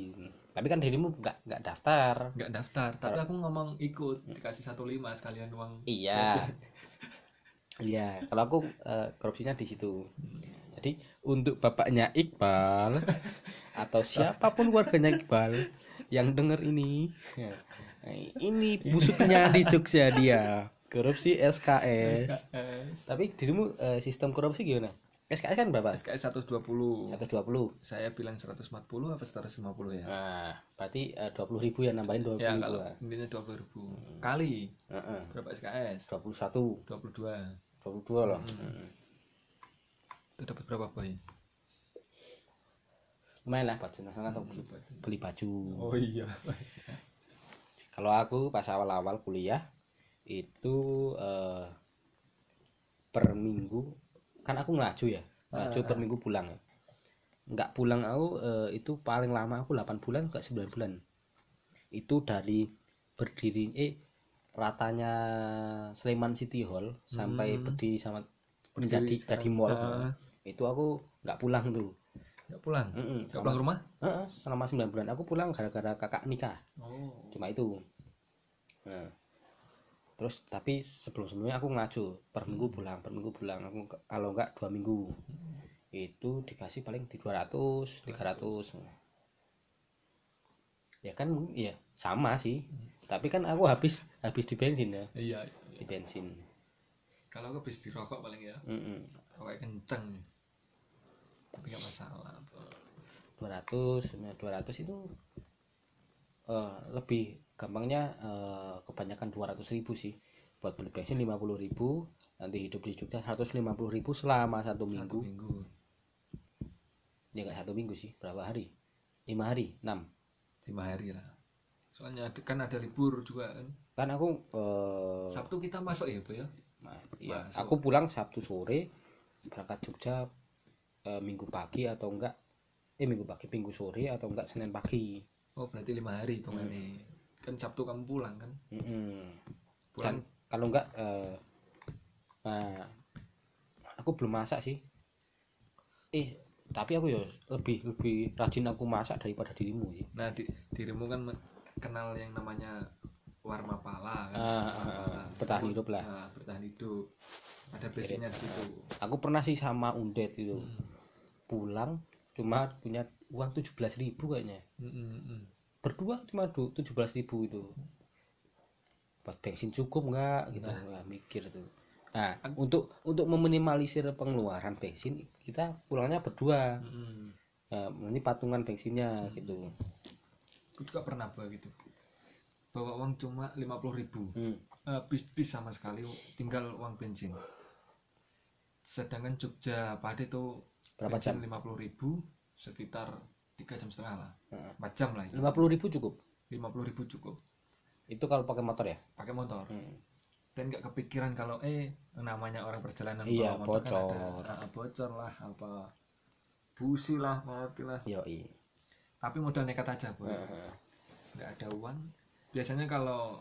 Tapi kan dirimu nggak nggak daftar. Nggak daftar. Tapi aku ngomong ikut dikasih satu lima sekalian uang iya. iya kalau aku eh, korupsinya di situ. Jadi untuk bapaknya Iqbal atau siapa pun warganya Iqbal yang dengar ini ya, ini busuknya di Jogja dia. Korupsi SKS SKS tapi dirimu eh, sistem korupsi gimana? SKS kan berapa? SKS 120 120 saya bilang 140 apa 150 ya? Nah berarti dua puluh ribu ya nambahin dua ya ribu kalau intinya 20 ribu. Kali. Heeh. berapa SKS 21 22 22 loh. Mm. itu dapat berapa boy lumayan lah buat senang atau beli, beli baju. Oh iya kalau aku pas awal-awal kuliah itu eh, per minggu kan aku ngelaju ya ngelaju per minggu pulang ya. Nggak pulang aku eh, itu paling lama aku 8 bulan ke 9 bulan. Itu dari berdiri eh ratanya Sleman City Hall sampai berdiri sama menjadi jadi mall. Ah. itu aku nggak pulang tuh nggak pulang? Mm-mm, nggak pulang rumah? Heeh, selama 9 bulan. Aku pulang gara-gara kakak nikah. Oh. Cuma itu. Nah, terus tapi sebelum sebelumnya aku ngaju. Per minggu pulang per minggu pulang. Aku kalau enggak dua minggu. Itu dikasih paling di 200 300 ya kan ya sama sih. Tapi kan aku habis habis di bensin ya. Iya di bensin. Kalau aku habis dirokok paling ya. Mm-mm. rokok kenceng tapi nggak masalah 200 nah 200 itu eh, lebih gampangnya eh, kebanyakan 200 ribu sih. Buat beli bensin 50 ribu nanti hidup di Jogja 150 ribu selama satu satu minggu. minggu. Ya nggak satu minggu sih berapa hari? Lima hari enam. Lima hari lah. Soalnya kan ada libur juga kan? Kan aku eh, Sabtu kita masuk ya bu ya? Nah, iya, Masuk. aku pulang Sabtu sore berangkat Jogja eh, minggu pagi atau enggak? Eh minggu pagi minggu sore atau enggak Senin pagi? Oh berarti lima hari hitungannya kan Sabtu kamu pulang kan? Mm-mm. pulang. Dan kalau enggak eh, nah, aku belum masak sih. Eh tapi aku ya lebih lebih rajin aku masak daripada dirimu sih. Nah di, dirimu kan kenal yang namanya warma pala kan? Ah, ah, Warma ah, pala. bertahan hidup lah. Nah, bertahan hidup ada basicnya di situ. Aku pernah sih sama Undet itu. Hmm. pulang cuma punya uang 17.000 ribu kayaknya. Mm, mm, mm. berdua cuma du- 17.000 ribu itu. Buat bensin cukup nggak? Gitu. Wah, mikir tuh. Nah untuk untuk meminimalisir pengeluaran bensin kita pulangnya berdua. Mm, mm. Nah, nanti patungan bensinnya gitu. Aku juga pernah bawa gitu. Bawa uang cuma lima puluh ribu. Hmm. Eh, bis bis sama sekali tinggal uang bensin sedangkan Jogja Pade itu Berapa jam? lima puluh ribu sekitar tiga jam setengah lah Heeh. empat jam lah itu 50.000 ribu cukup lima puluh ribu cukup itu kalau pakai motor ya pakai motor Hmm. dan nggak kepikiran kalau eh namanya orang perjalanan Iya, bawa motor kan bocor. ada, ah, bocor lah apa busi lah mati lah Yoi. tapi modal nekat aja Heeh. nggak ada uang biasanya kalau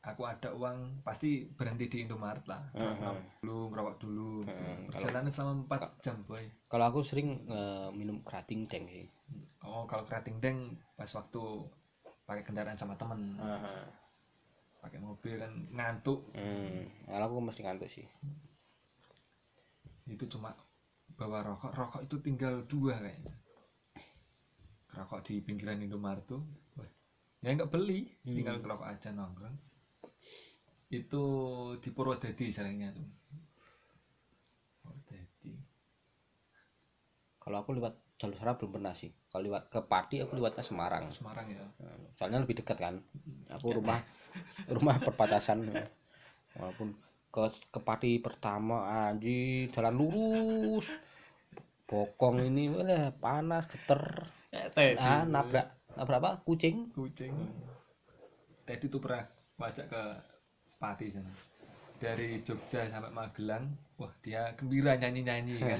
aku ada uang pasti berhenti di Indomaret lah. Ngerokok dulu ngerokok dulu gitu. perjalanan selama 4 jam boy. kalau aku sering eh, minum kerating deng sih. Oh kalau kerating deng pas waktu pakai kendaraan sama temen. Pakai mobil kan ngantuk. Hmm, kalau aku mesti ngantuk sih. Itu cuma bawa rokok. Rokok itu tinggal dua kayaknya. Rokok di pinggiran Indomaret tuh ya nggak beli. Tinggal rokok aja nongkrong itu di Purwodadi seringnya tuh. Purwodadi. Kalau aku lewat jalur sana belum pernah sih. Kalau lewat ke Pati aku lewatnya Semarang. Semarang ya. Nah, soalnya lebih dekat kan. Aku rumah rumah perbatasan. Walaupun ke ke Pati pertama anji jalan lurus. Bokong ini wah panas geter. Ah nabrak nabrak apa? Kucing. Kucing. Tadi tuh pernah baca ke Pati sana dari Jogja sampai Magelang wah dia gembira nyanyi nyanyi kan?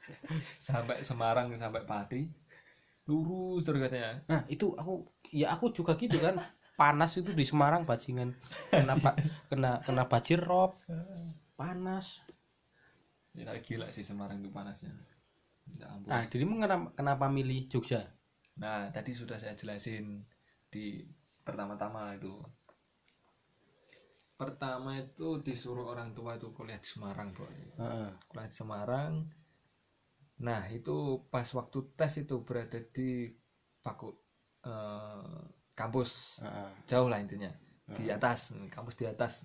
Sampai Semarang sampai Pati. Lurus terus katanya. Nah itu aku ya aku juga gitu kan. Panas itu di Semarang bajingan. Kena pa- kena kena banjir rob panas. Ya gila sih Semarang itu panasnya. Minta ampun. nah dirimu kenapa, kenapa milih Jogja? Nah, tadi sudah saya jelasin di pertama-tama itu. Pertama itu disuruh orang tua itu kuliah di Semarang, Boy. Heeh. Kuliah di Semarang. Nah, itu pas waktu tes itu berada di faku eh, kampus Heeh. jauh lah intinya di atas kampus di atas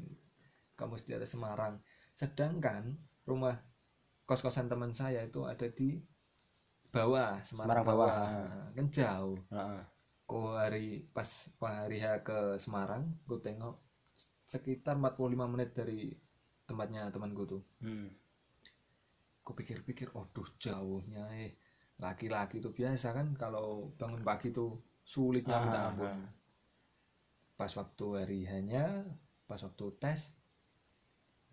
kampus di atas Semarang sedangkan rumah kos-kosan teman saya itu ada di bawah Semarang Semarang, bawah. Nah, kan jauh Heeh. ku hari pas hari ke Semarang gue tengok sekitar 45 menit dari tempatnya temanku tuh. Hmm. gue pikir-pikir aduh jauhnya eh. Laki-laki tuh biasa kan kalau bangun pagi tuh sulitnya Ah, minta ah, pas waktu hari hanya pas waktu tes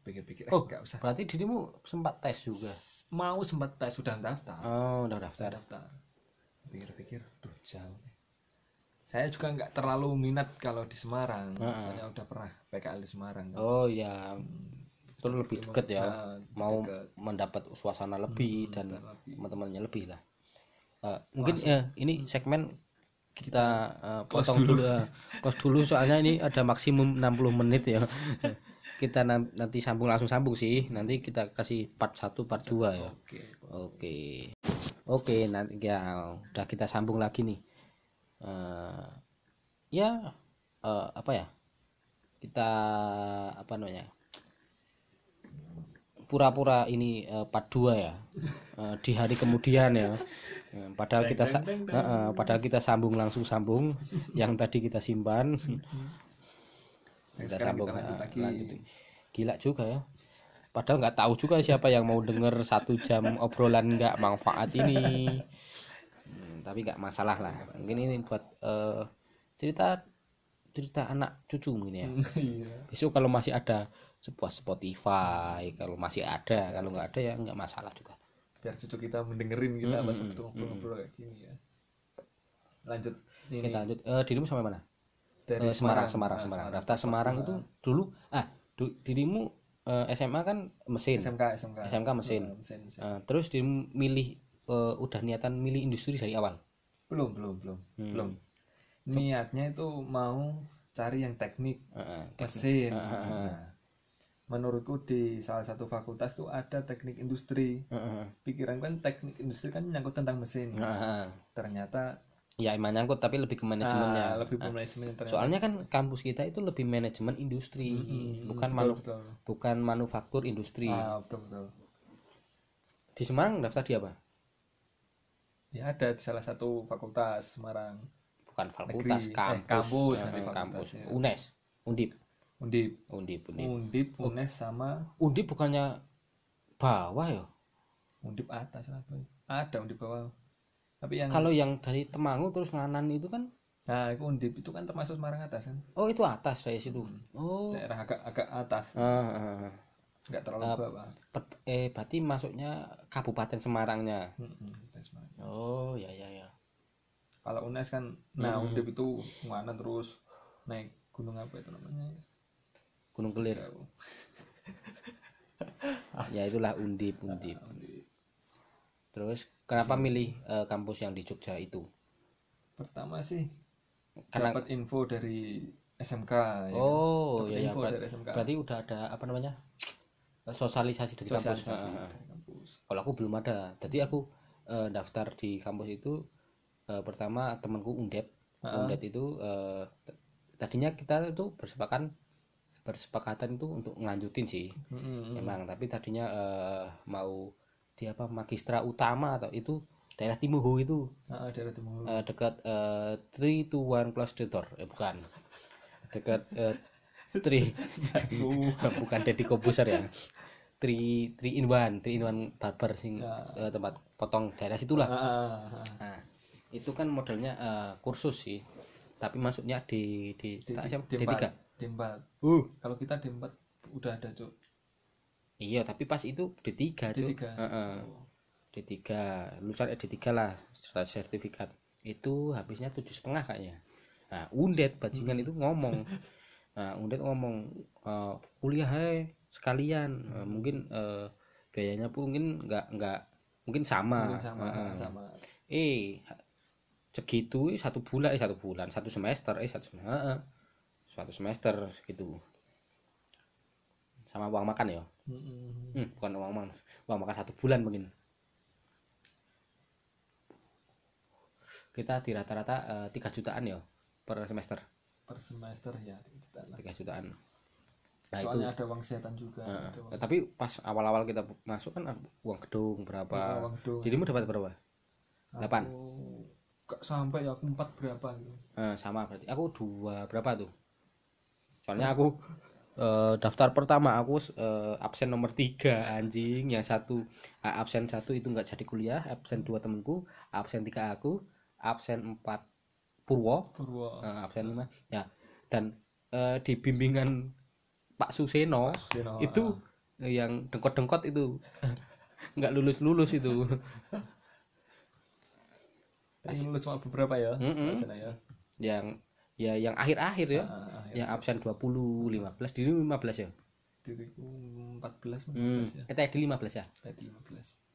pikir-pikir eh Oh, nggak usah. berarti dirimu sempat tes juga? Mau sempat tes sudah daftar. Oh udah daftar. Daftar. Pikir-pikir duh jauh saya juga nggak terlalu minat kalau di Semarang. Ah. soalnya udah pernah PKL di Semarang kan. oh ya itu lebih deket ya. Nah, mau deket. mendapat suasana lebih Hmm, dan teman-temannya lebih lah. Eh, mungkin ya ini segmen kita close potong dulu. dulu close dulu. Soalnya ini ada maksimum 60 menit ya. Kita nanti sambung langsung sambung sih. Nanti kita kasih part 1 part 2 ya. Oke. Oke. Oke nanti ya udah kita sambung lagi nih Eh, ya eh, apa ya? Kita apa namanya? Pura-pura ini eh, part 2 ya Eh, di hari kemudian ya. Padahal kita eh, eh, padahal kita sambung langsung sambung yang tadi kita simpan. Nah, kita sambung kita lanjut lagi. lanjut. gila juga ya. Padahal nggak tahu juga siapa yang mau denger satu jam obrolan nggak manfaat ini tapi nggak masalah lah. Mungkin ini buat eh, cerita cerita anak cucu mungkin ya. Iya. Besok kalau masih ada sebuah Spotify kalau masih ada kalau nggak ada ya nggak masalah juga. Biar cucu kita mendengerin kita pas Mm-mm, waktu ngobrol-ngobrol kayak gini ya. Lanjut ini. Kita lanjut. Eh, dirimu sampai mana? Dari Eh, Semarang Semarang. Semarang. Ah, Semarang. Daftar Semarang itu dulu ah du- dirimu eh, SMA kan mesin? SMK SMK SMK mesin. Ah, mesin, mesin. Eh, terus dirimu eh, udah niatan milih industri dari awal? Belum belum belum Hmm. belum. Niatnya itu mau cari yang teknik Eh, eh, mesin. Ah, ah, ah. Nah, menurutku di salah satu fakultas tuh ada teknik industri. Eh, eh, pikiran kan teknik industri kan nyangkut tentang mesin. Eh, eh. ternyata ya emang nyangkut tapi lebih ke manajemennya. ah, lebih Ah, manajemen ternyata. Soalnya kan kampus kita itu lebih manajemen industri. Mm-mm, bukan betul, manu betul. bukan manufaktur industri. Ah betul betul. Di Semarang daftar di apa ya ada di salah satu fakultas Semarang. Bukan fakultas Negeri. Eh, kampus. kampus, Eh, nanti fakultas, kampus. ya. UNES Undip. Undip. Undip Undip. Undip Unes sama Undip bukannya bawah ya? Undip atas lah ada Undip bawah. Tapi yang kalau yang dari Temanggung terus nganan itu kan? Nah itu Undip itu kan termasuk Semarang atas kan? Oh itu atas dari situ. Oh. Daerah agak agak atas. Ah, ah, ah. Nggak terlalu Ah, bawah. eh berarti masuknya Kabupaten Semarangnya. Semarang. oh ya ya ya. Kalau Unes kan nah Mm-mm. Undip itu mana terus naik gunung apa itu namanya? Gunung Kelir. Ya itulah Undip Undip. Undip. terus kenapa milih eh, kampus yang di Jogja itu? Pertama sih Karena- dapat info dari SMK ya. oh Dapat ya ya info berat- dari SMK berarti udah ada apa namanya sosialisasi dari kampus sosialisasi dari kampus. Kalau aku belum ada. Jadi aku eh, daftar di kampus itu eh, pertama temanku undet. Ah. undet itu t- tadinya kita itu bersepakan bersepakatan itu untuk ngelanjutin sih. Mm-mm. memang tapi tadinya eh, mau di apa magistra utama atau itu daerah Timuhu itu. Ah, daerah timur eh, dekat eh, three to one plus the door. Eh bukan. Dekat eh, three. Bukan Deddy Kobuser ya three three in one three in one barber sing Ya. eh, tempat potong daerah situlah. Ah, ah, ah. nah itu kan modelnya eh, kursus sih. Tapi masuknya di di, di, di, D3 D4 uh. Kalau kita D4 udah ada cuk. Iya tapi pas itu D3 Cuk. D3 Heeh. Oh. D3 lulusan eh, D3 lah sertifikat. Itu habisnya tujuh setengah kayaknya. Nah undet bajingan itu ngomong. Nah undet ngomong eh, kuliah hai sekalian Eh, mungkin eh, biayanya pun mungkin nggak nggak mungkin sama, Mungkin sama Heeh. sama eh segitu eh, satu bulan eh satu bulan satu semester eh satu semester Heeh. satu semester segitu sama uang makan ya Mm-mm. hmm, bukan uang makan uang makan satu bulan mungkin kita di rata-rata tiga jutaan ya per semester per semester ya tiga juta lah. tiga jutaan nah itu. Soalnya ada uang kesehatan juga ada uang. Tapi pas awal-awal kita masuk kan uang gedung berapa? Uang dong dirimu dapat berapa? Delapan? gak sampai ya aku empat berapa gitu. Eh, sama berarti. Aku dua berapa tuh? Soalnya aku eh, daftar pertama aku eh, absen nomor tiga anjing. Yang satu ah, absen satu itu nggak jadi kuliah absen dua temenku absen tiga aku absen empat Purwo. Purwo. Eh, absen lima. Ya dan eh, di bimbingan Pak Suseno. Suseno, itu eh, yang dengkot-dengkot itu. Nggak lulus lulus itu. Tapi lulus cuma beberapa ya di sana ya. Yang ya yang akhir-akhir ya. Ah, ah, yang absen 20 15 diri 15 ya? Diriku 14 hmm. 15 ya. Eh tadi 15 ya? Tadi 15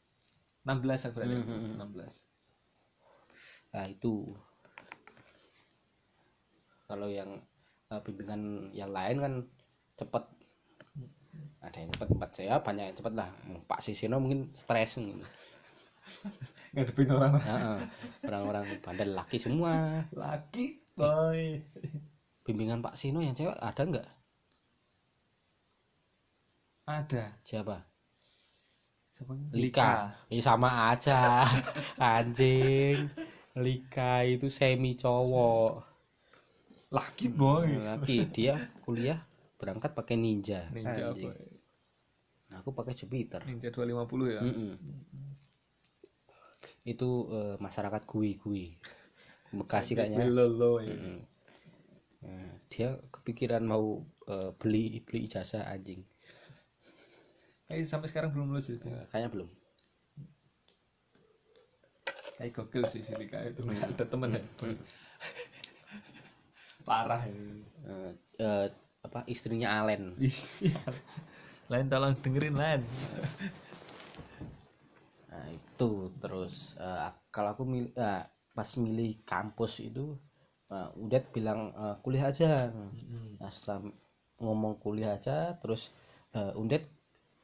16 aku berarti Hmm, hmm, hmm. 16 nah itu. Kalau yang eh, bimbingan yang lain kan cepet. Ada yang cepet tempat saya banyak yang cepet lah. Pak Sisino mungkin stres. Ngadepin orang. Orang-orang bandel laki semua. Laki boy. Bimbingan Pak Sino yang cewek ada nggak? Ada. Siapa? Siapa? Lika. Ya sama aja. Anjing. Lika itu semi cowok. laki boy. Laki. Dia kuliah berangkat pakai ninja. ninja Anjing. boy Aku pakai Jupiter. ninja 250 ya Mm-mm. Itu eh, masyarakat gue-gue. Bekasi kayaknya. Lolo ya. Mm. Nah, dia kepikiran mau eh, beli beli ijazah anjing. Eh sampai sekarang belum lulus itu. Eh, kayaknya belum. Kayak gokil sih si Lika itu nggak ada temen ya. Parah ini. Eh, eh, apa istrinya Alen. Iya. Lain tolong dengerin lain. Nah, itu terus eh, kalau aku milih eh, pas milih kampus itu eh, Udet bilang eh, kuliah aja. Nah, setelah ngomong kuliah aja terus eh, Udet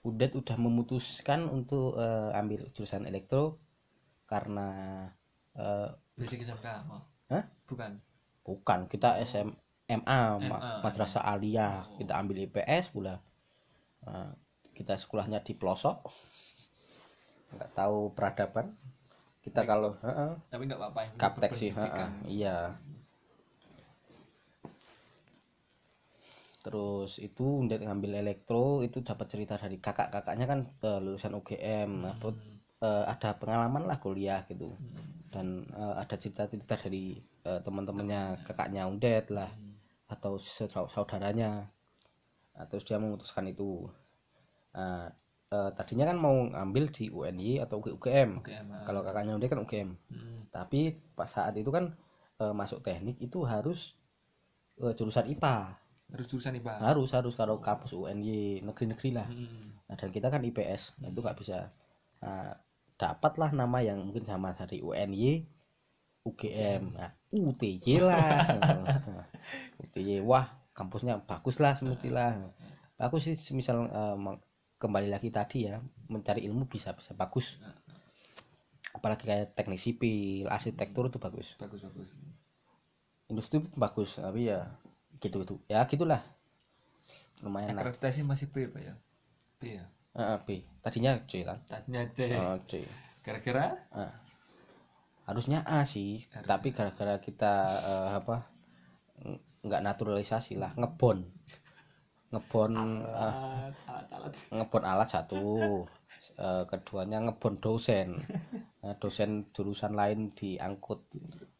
Udet udah memutuskan untuk eh, ambil jurusan elektro karena Basic SMK mau. Hah? Bukan. bukan kita SM MA, Ma- MA, Madrasah Aliyah. Kita ambil IPS pula Eh, kita sekolahnya di pelosok. Nggak tahu peradaban. Kita kalau heeh, Tapi nggak apa-apa. yang kaptek sih heeh, iya. Terus itu udah ngambil elektro itu dapat cerita dari kakak kakaknya kan eh, lulusan UGM nah Hmm. buat, eh, ada pengalaman lah kuliah gitu. Dan eh, ada cerita-cerita dari eh, teman-temannya. kakaknya Undet lah. Hmm. Atau saudara- saudaranya. Nah, terus dia memutuskan itu. Nah, eh, tadinya kan mau ngambil di UNY atau UGM Oke, emang. kalau kakaknya Undet kan UGM Hmm. tapi pas saat itu kan eh, masuk teknik itu harus eh, jurusan IPA Harus jurusan IPA. harus harus kalau kampus UNY negeri-negeri lah. Hmm. nah, dan kita kan IPS nah, itu nggak bisa. Nah, dapatlah nama yang mungkin sama dari UNY UGM nah, UTY lah UTY wah kampusnya bagus lah semestilah bagus sih misal eh, meng- kembali lagi tadi ya mencari ilmu bisa bisa bagus. Apalagi kayak teknik sipil arsitektur itu bagus. Bagus bagus. industri bagus tapi ya gitu gitu ya gitulah. Lumayan lah. Akreditasi masih B pak ya. B ya. Ah, B. Tadinya C kan? Tadinya C. Ah, C. Kira-kira? Ah. Harusnya A sih tapi gara-gara kita eh, apa ng- nggak naturalisasi lah ngebon. Ngebon eh, alat alat. alat. ngebon alat satu Eh, keduanya ngebon dosen. Nah, dosen jurusan lain diangkut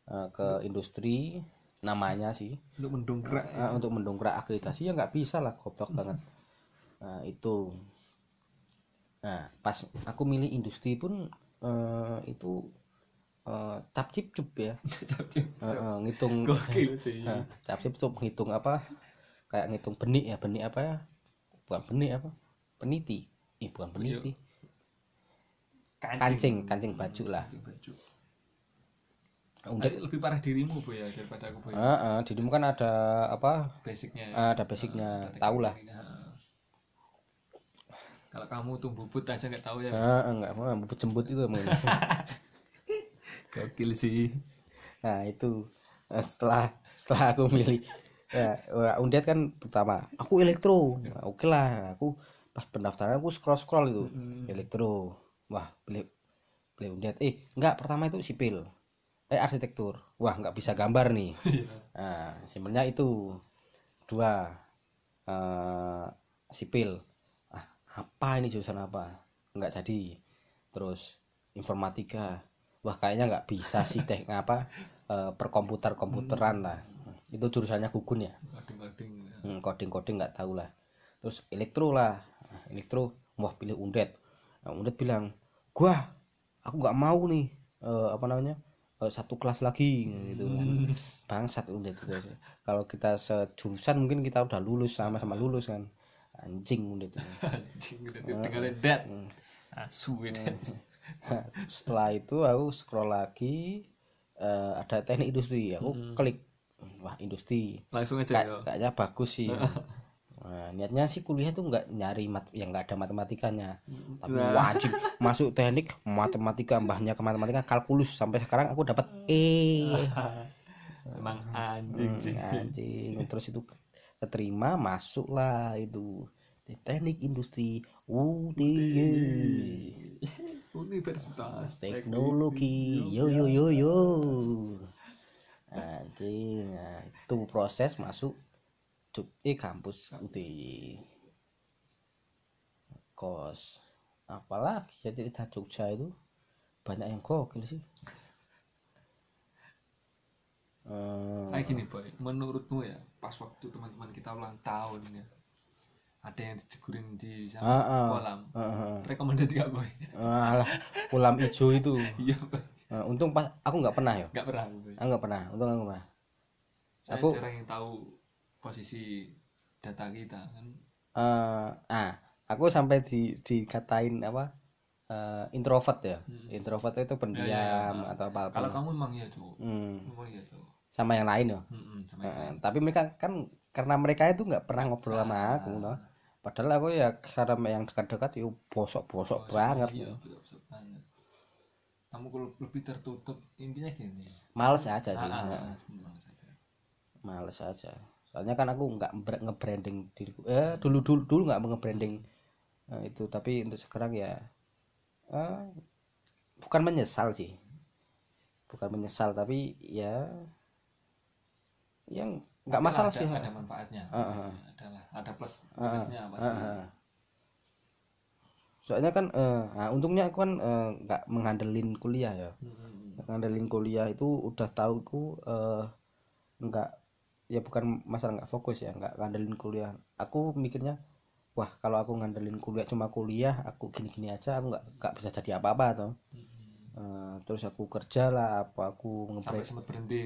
eh, ke industri namanya sih. Untuk mendongkrak. Nah, untuk mendongkrak akreditasi ya nggak bisa lah goblok banget. Nah itu. Nah pas aku milih industri pun eh, itu eh, cap cip cup ya. Eh, eh, ngitung gokil sih. Eh, cap cip cup ngitung apa? Kayak ngitung benih ya benih apa ya? Bukan benih apa? Peniti. Ih bukan peniti. Kancing. Kancing baju lah. Kancing baju. Udah Tapi lebih parah dirimu bu ya daripada aku bu ya. eh, eh, dirimu kan ada apa? Basicnya eh, ada basicnya. Tahu lah. Nah, kalau kamu tuh bubut aja nggak tahu ya eh, enggak mau bubut jembut itu gokil sih. Nah itu eh, setelah setelah aku milih ya wah, undet kan pertama aku elektro. Nah, oke lah aku pas pendaftaran aku scroll scroll itu elektro wah pilih pilih undet eh enggak pertama itu sipil. Eh arsitektur. Wah nggak bisa gambar nih. Nah sebenarnya itu. Dua eh, sipil. Ah apa ini jurusan apa? Nggak jadi. Terus informatika wah kayaknya nggak bisa sih teh apa eh, perkomputer komputeran lah. Itu jurusannya gugun ya? Coding-coding Hmm, coding-coding nggak tahu lah. Terus elektro lah. Nah, elektro wah pilih undet. Nah, undet bilang gua aku nggak mau nih eh, apa namanya eh, satu kelas lagi. Gitu kan. Bangsat undet kalau kita sejurusan mungkin kita udah lulus sama-sama lulus kan. Anjing undet anjing udah tinggalin dead asu ini Nah, setelah itu aku scroll lagi eh, ada teknik industri. Aku klik wah industri. Langsung aja Kay- ya kayaknya bagus sih. Nah, niatnya sih kuliah tuh nggak nyari mat yang nggak ada matematikanya. Tapi wajib masuk teknik matematika mbahnya ke matematika kalkulus. Sampai sekarang aku dapat E. Emang anjing sih. anjing. Terus itu ke- keterima masuk lah itu. Di teknik industri UTY universitas teknologi yo yo yo yo. Anjing nah, itu proses masuk Jog- eh kampus UTY kos. Apalagi ya cerita Jogja itu? Banyak yang gokil sih. Eh, kayak gini boy. Menurutmu ya pas waktu teman-teman kita ulang tahun ya ada yang dicegurin di sama Ah, ah. kolam. Eh, eh, rekomendasi gak boy? Eh, alah. Kolam hijau itu. Iya Eh, untung pas aku nggak pernah ya nggak pernah aku nggak pernah. Untung aku pernah. Saya Aku- jarang yang tahu posisi data kita kan. Eh ah aku sampai di dikatain apa eh, introvert ya. Introvert itu pendiam atau apa apa kalau kamu memang iya cowok Hmm, memang iya cowok sama yang lain ya Mm-mm, sama Eh, yang eh, tapi mereka kan karena mereka itu nggak pernah ngobrol sama aku no. Padahal aku ya karena yang dekat-dekat itu bosok-bosok banget. iya betul banget. Kamu kalau lebih tertutup intinya gini. Males aja sih. Ah, eh, ah, memang saja males aja. Soalnya kan aku nggak nge-branding diriku. Eh dulu dulu dulu nggak nge-branding eh, itu. Tapi untuk sekarang ya eh, bukan menyesal sih. Bukan menyesal tapi ya yang nggak masalah ada, sih ada manfaatnya. Ah. adalah ada plus plusnya pasti. Ah, ah. soalnya kan eh, nah, untungnya aku kan eh, nggak menghandelin kuliah ya. Mm-mm. ngandelin kuliah itu udah tahu ku eh, nggak ya bukan masalah nggak fokus ya nggak ngandelin kuliah. Aku mikirnya wah kalau aku ngandelin kuliah cuma kuliah aku gini-gini aja aku nggak nggak bisa jadi apa-apa tuh Eh, terus aku kerja lah apa aku sampai ngebrand sempat berhenti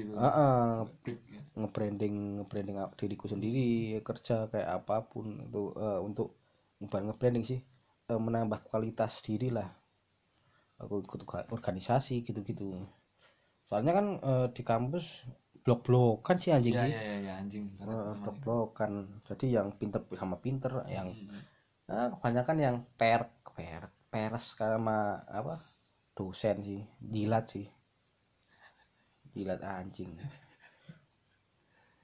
ya. ngebranding ngebranding diriku sendiri kerja kayak apa pun. Itu eh, untuk bukan ngebranding sih. Eh, menambah kualitas diri lah. Aku ikut orga- organisasi gitu-gitu. Soalnya kan eh, di kampus blok-blokan sih anjing ya sih. ya ya, ya anjing. Memang. blok-blokan. Jadi yang pinter sama pinter yang eh, kebanyakan yang per per pers sama apa dosen sih jilat sih. Jilat anjing.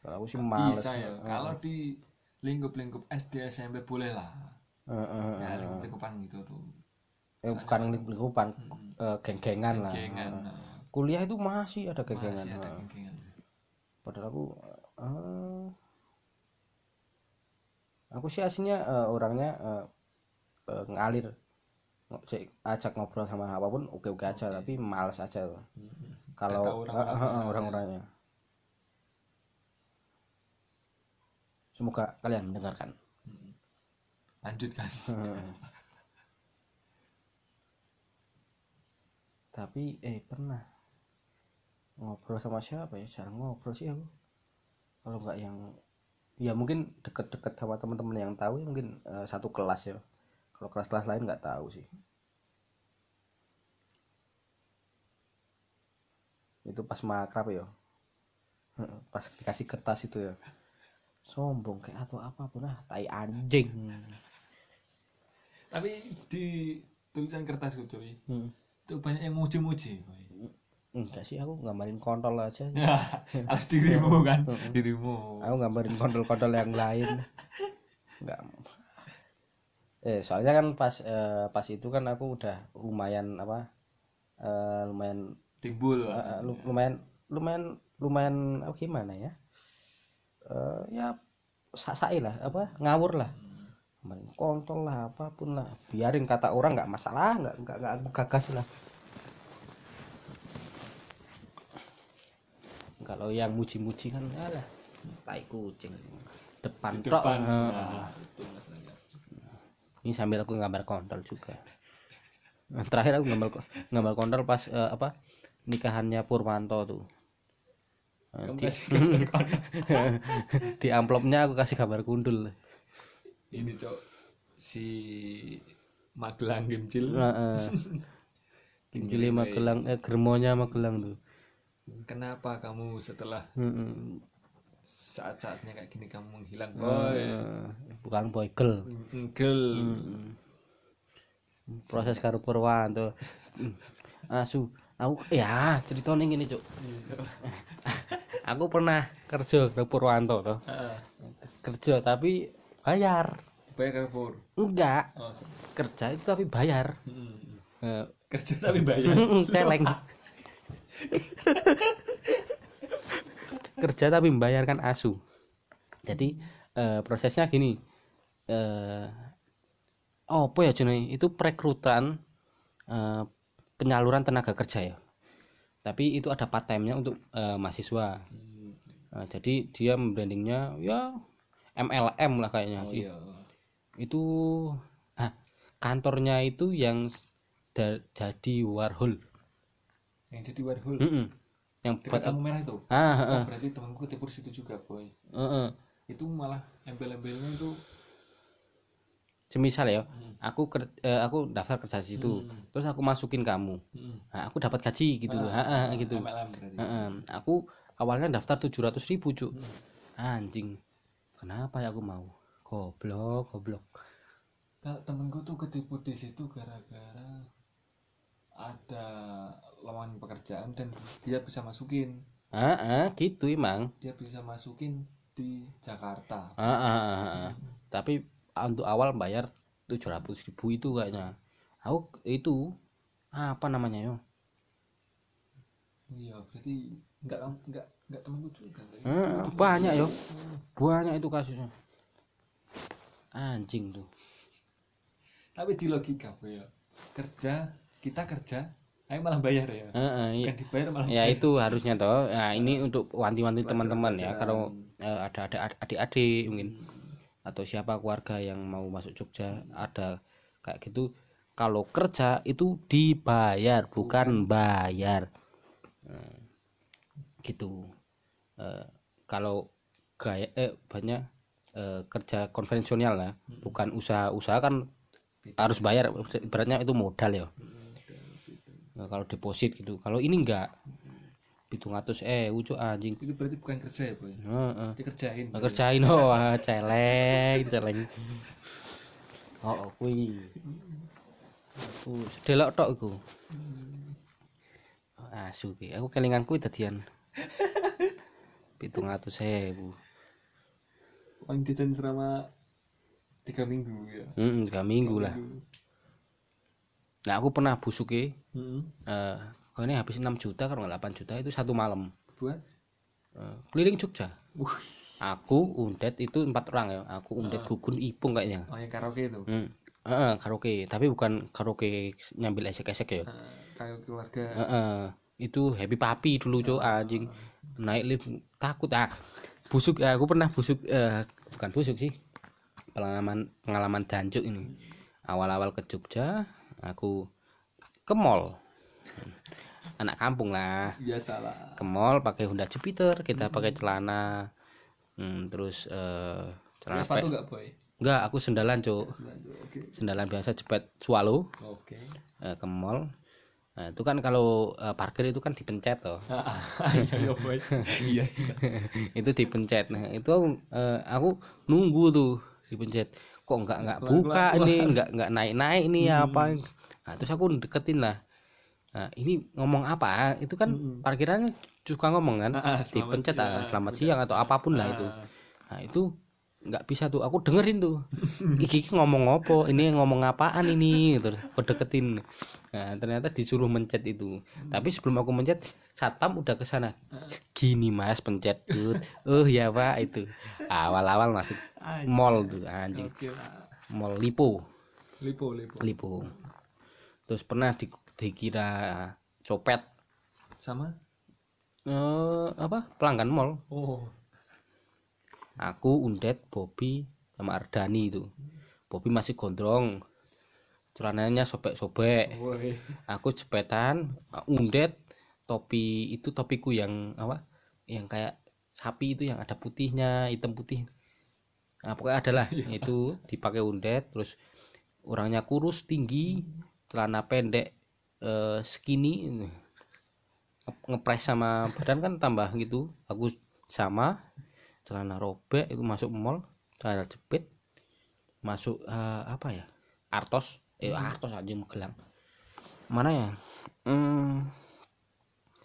Kalau aku sih males bisa ya kalau di lingkup-lingkup SD SMP boleh lah. Eh, eh, ya eh. lingkup-lingkupan gitu tuh. Eh, bukan lingkupan eh, geng-gengan lah. Gengan Eh, nah, kuliah itu masih ada geng-gengan masih ada eh. gengan padahal aku eh, aku sih aslinya eh, orangnya eh, eh, ngalir ajak ngobrol sama apa pun oke oke. aja tapi males aja kalau eh, eh, eh, orang-orangnya. Semoga kalian mendengarkan. Lanjut kan tapi eh pernah ngobrol sama siapa ya? Jarang ngobrol sih aku. Kalau nggak yang ya mungkin deket-deket sama teman-teman yang tahu ya mungkin eh, satu kelas ya kalau kelas-kelas lain nggak tahu sih. Itu pas makrab ya. Pas dikasih kertas itu ya. Sombong kayak atau apa pun. Ah tai anjing. Tapi di tulisan kertas gue coy Hmm. itu banyak yang muji-muji. Enggak sih aku gambarin kontol aja. Ya alas dirimu kan dirimu. Aku gambarin kontol-kontol yang lain. Enggak eh soalnya kan pas eh, pas itu kan aku udah lumayan apa eh, lumayan timbul eh, eh, lu- lumayan lumayan lumayan apa gimana ya? Eh, ya sasai lah apa ngawur lah. Gambarin kontol lah apa pun lah. Biarin kata orang nggak masalah nggak nggak nggak aku gagas lah. Kalau yang muji-muji kan alah tai kucing. Depan, tok. depan. Heeh. nah, itu masalahnya ini sambil aku gambar kontol juga. Nah, terakhir aku gambar gambar kontol pas eh, apa nikahannya Purwanto tuh. Nah, di, di amplopnya aku kasih gambar gundul. Ini cok. Si Magelang Gemcil Nah, eh, Juli Magelang eh germonya Magelang tuh. Kenapa kamu setelah Mm-mm. Saat-saatnya kayak gini kamu menghilang. Hmm. boy. Eh, bukan boygel enggel proses karo Purwanto asu aku ya ceritanya gini cuk. Aku pernah kerja ke Purwanto tuh kerja tapi bayar. Bayar kapur enggak. Oh, so- kerja itu tapi bayar. Mm. Eh, kerja tapi bayar? Celeng kerja tapi membayarkan asu. Jadi eh, prosesnya gini. Eh apa ya jenenge? Itu perekrutan eh, penyaluran tenaga kerja ya. Tapi itu ada part time-nya untuk eh, mahasiswa. Nah, jadi dia brandingnya ya MLM lah kayaknya. Oh iya. itu ah kantornya itu yang da- jadi Warhol. Yang jadi warhol? Mm-mm. Yang dekat buat lampu merah itu ah ah, oh, ah, berarti temanku tipu di situ juga boy ah, ah. itu malah embel-embelnya itu semisal ya Hmm. aku ker- eh, aku daftar kerja di situ Hmm. terus aku masukin kamu Mm. nah, aku dapat gaji gitu ah, ah, gitu MLM berarti Ah, ah. aku awalnya daftar 700 ribu cuk Hmm. anjing kenapa ya aku mau goblok goblok temenku tuh ketipu di situ gara-gara ada lowongan pekerjaan dan dia bisa masukin. Ah, ah, gitu emang. Dia bisa masukin di Jakarta. Ah, ah, ah, ah, ah. tapi untuk awal bayar 700 ribu itu kayaknya. Aku itu apa namanya yo? Iya berarti nggak nggak nggak temenku juga. Eh, banyak yo. Banyak itu kasusnya. Anjing tuh. Tapi di logika ya kerja kita kerja ayo malah bayar ya. Eh, eh, iya. bukan dibayar malah ya itu harusnya toh. Nah ini untuk wanti-wanti teman-teman ya. kalau eh, ada ada adik-adik mungkin atau siapa keluarga yang mau masuk Jogja ada kayak gitu kalau kerja itu dibayar bukan bayar. Eh, gitu. Eh, kalau gaya eh banyak eh, kerja konvensional lah bukan usaha-usaha kan harus bayar ibaratnya itu modal ya Nah, kalau deposit gitu. Kalau ini enggak. Hitung atus eh ucu anjing. Itu berarti bukan kerja ya boy? Heeh. dikerjain Nggak kerjain. Oh ah, celeng celeng. Oh oh, kuwi aku sedelok tok iku. Asu ki. Aku kelingan kuwi dadian. 700.000 uang jajan selama tiga minggu ya? Hmm tiga minggu lah. Nah aku pernah busuk eh Mm-mm. kau ini habis 6 juta kalau nggak 8 juta itu satu malam. Buat? Eh, keliling Jogja. Wih, aku undet itu empat orang ya. Aku undet gugun ipung kayaknya. Oh yang karaoke itu? Hmm. Heeh, karaoke. Tapi bukan karaoke nyambil esek-esek ya. Nah, karaoke keluarga. Heeh. itu happy papi dulu cok anjing. Naik lift takut. Ah busuk ya aku pernah busuk eh, bukan busuk sih. Pengalaman pengalaman dancuk ini. Awal-awal ke Jogja aku ke mall. Anak kampung lah. Biasalah ke mall pakai Honda Jupiter kita pakai celana. Hmm, terus eh celana sepatu sepatu nggak boy? Enggak aku sendalan cuk. Oke. Sendalan biasa jepit swallow. Oke. Eh, ke mall. Nah, itu kan kalau eh, parkir itu kan dipencet toh. Iya iya iya itu dipencet. Nah itu aku, eh, aku nunggu tuh dipencet. Kok nggak nggak buka ini? Nggak nggak naik naik nih apa nah, terus aku deketin lah. Nah, ini ngomong apa? Itu kan parkirannya suka ngomong kan? Ah, dipencet ah, selamat siang atau apa pun lah itu. Nah itu nggak bisa tuh. Aku dengerin tuh. Iki ngomong apa? Ini ngomong apaan ini? Terus aku deketin. Nah ternyata disuruh mencet itu. Tapi sebelum aku mencet satpam udah ke sana. Gini mas pencet tuh oh ya pak itu. Awal-awal masuk mall tuh anjing. Mall lipo. Lipo lipo. Lipo terus pernah di, dikira copet sama eh apa pelanggan mall. Oh. Aku undet Bobby sama Ardani itu. Bobby masih gondrong. Celananya sobek-sobek. Aku jepetan undet topi itu topiku yang apa yang kayak sapi itu yang ada putihnya hitam putih. Nah, pokoknya adalah itu dipakai undet terus orangnya kurus tinggi celana pendek eh, skinny Nge- ngepres sama badan kan tambah gitu. Aku sama. Celana robek itu masuk mall celana jepit. Masuk eh, apa ya? Artos. Eh Artos aja Magelang mana ya? Hmm,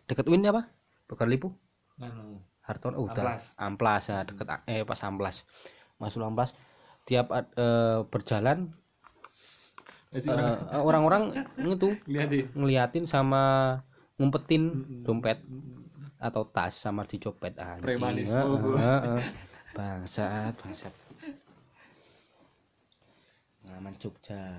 deket Win apa? Bekar Lipu? Anu Harton oh, udah. Amplas. amplas ya deket eh pas amplas. Masuk amplas. Tiap eh, berjalan Masih eh, orang-orang itu ngeliatin sama ngumpetin dompet atau tas sama dicopet. Anjing. Premanisme, Heeh, Bu. heeh. bangsat bangsat. Pengalaman Jogja.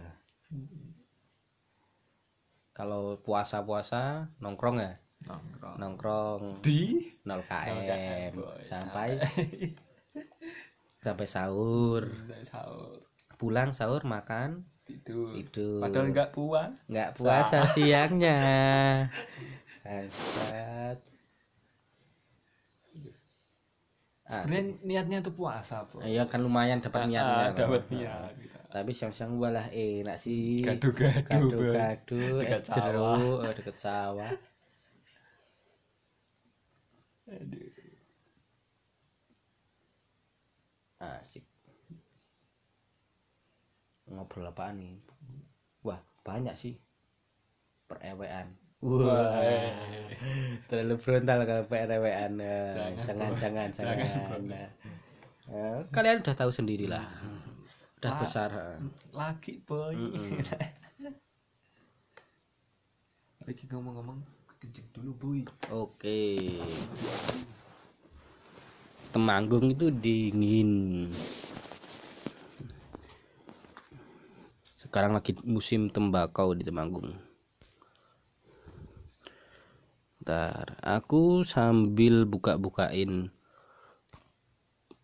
Kalau puasa-puasa nongkrong ya? Nongkrong. Nongkrong. Di? 0 km sampai sampai. sahur. Sahur. Pulang sahur makan tidur. Tidur. Padahal nggak puas. Nggak puasa siangnya. Bangsat. Ah, sebenarnya niatnya tuh puasa bro ya kan lumayan dapat niatnya Ah, dapat niat tapi siang-siang walah enak sih Gadu-gadu, Boy. gadu-gadu Dekat es jeruk eh, deket sawah. Aduh. asik ngobrol apaan nih? Wah banyak sih. Perewean wah. Terlalu frontal kalau perewean Eh, jangan jangan jangan, Nah, eh, kalian udah tahu sendiri lah. Udah Ah. besar eh. lagi boy. Mm-mm. lagi ngomong-ngomong kencing dulu boy. Oke. Temanggung itu dingin sekarang lagi musim tembakau di Temanggung Ntar, aku sambil buka-bukain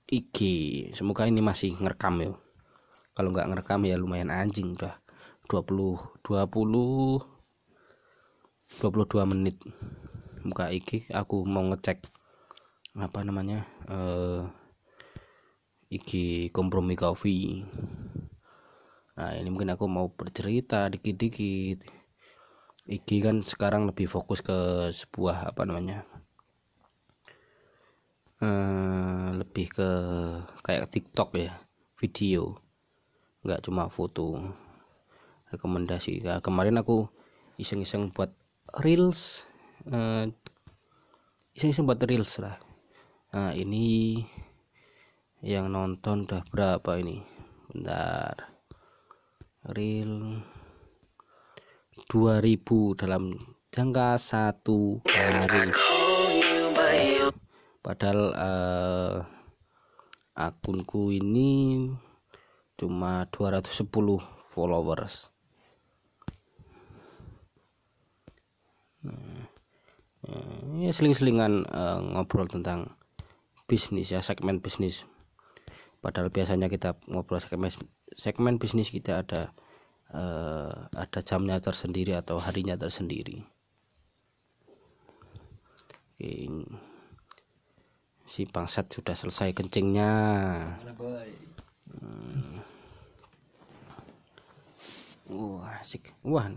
IG. Semoga ini masih ngerekam ya. Kalau nggak ngerekam ya lumayan anjing udah 20 20 22 menit buka IG aku mau ngecek apa namanya eh IG kompromi coffee nah ini mungkin aku mau bercerita dikit-dikit. IG kan sekarang lebih fokus ke sebuah apa namanya eh lebih ke kayak TikTok ya video. Nggak cuma foto rekomendasi. Nah, kemarin aku iseng-iseng buat reels eh, iseng-iseng buat reels lah. Nah ini yang nonton udah berapa ini? Bentar reel 2000 dalam jangka satu hari. Padahal eh, akunku ini cuma 210 followers. Nah, ya seling-selingan eh, ngobrol tentang bisnis ya segmen bisnis padahal biasanya kita ngobrol segmen segmen bisnis kita ada eh, ada jamnya tersendiri atau harinya tersendiri. Saking si bangsat sudah selesai kencingnya. Boy? wah asik. Wah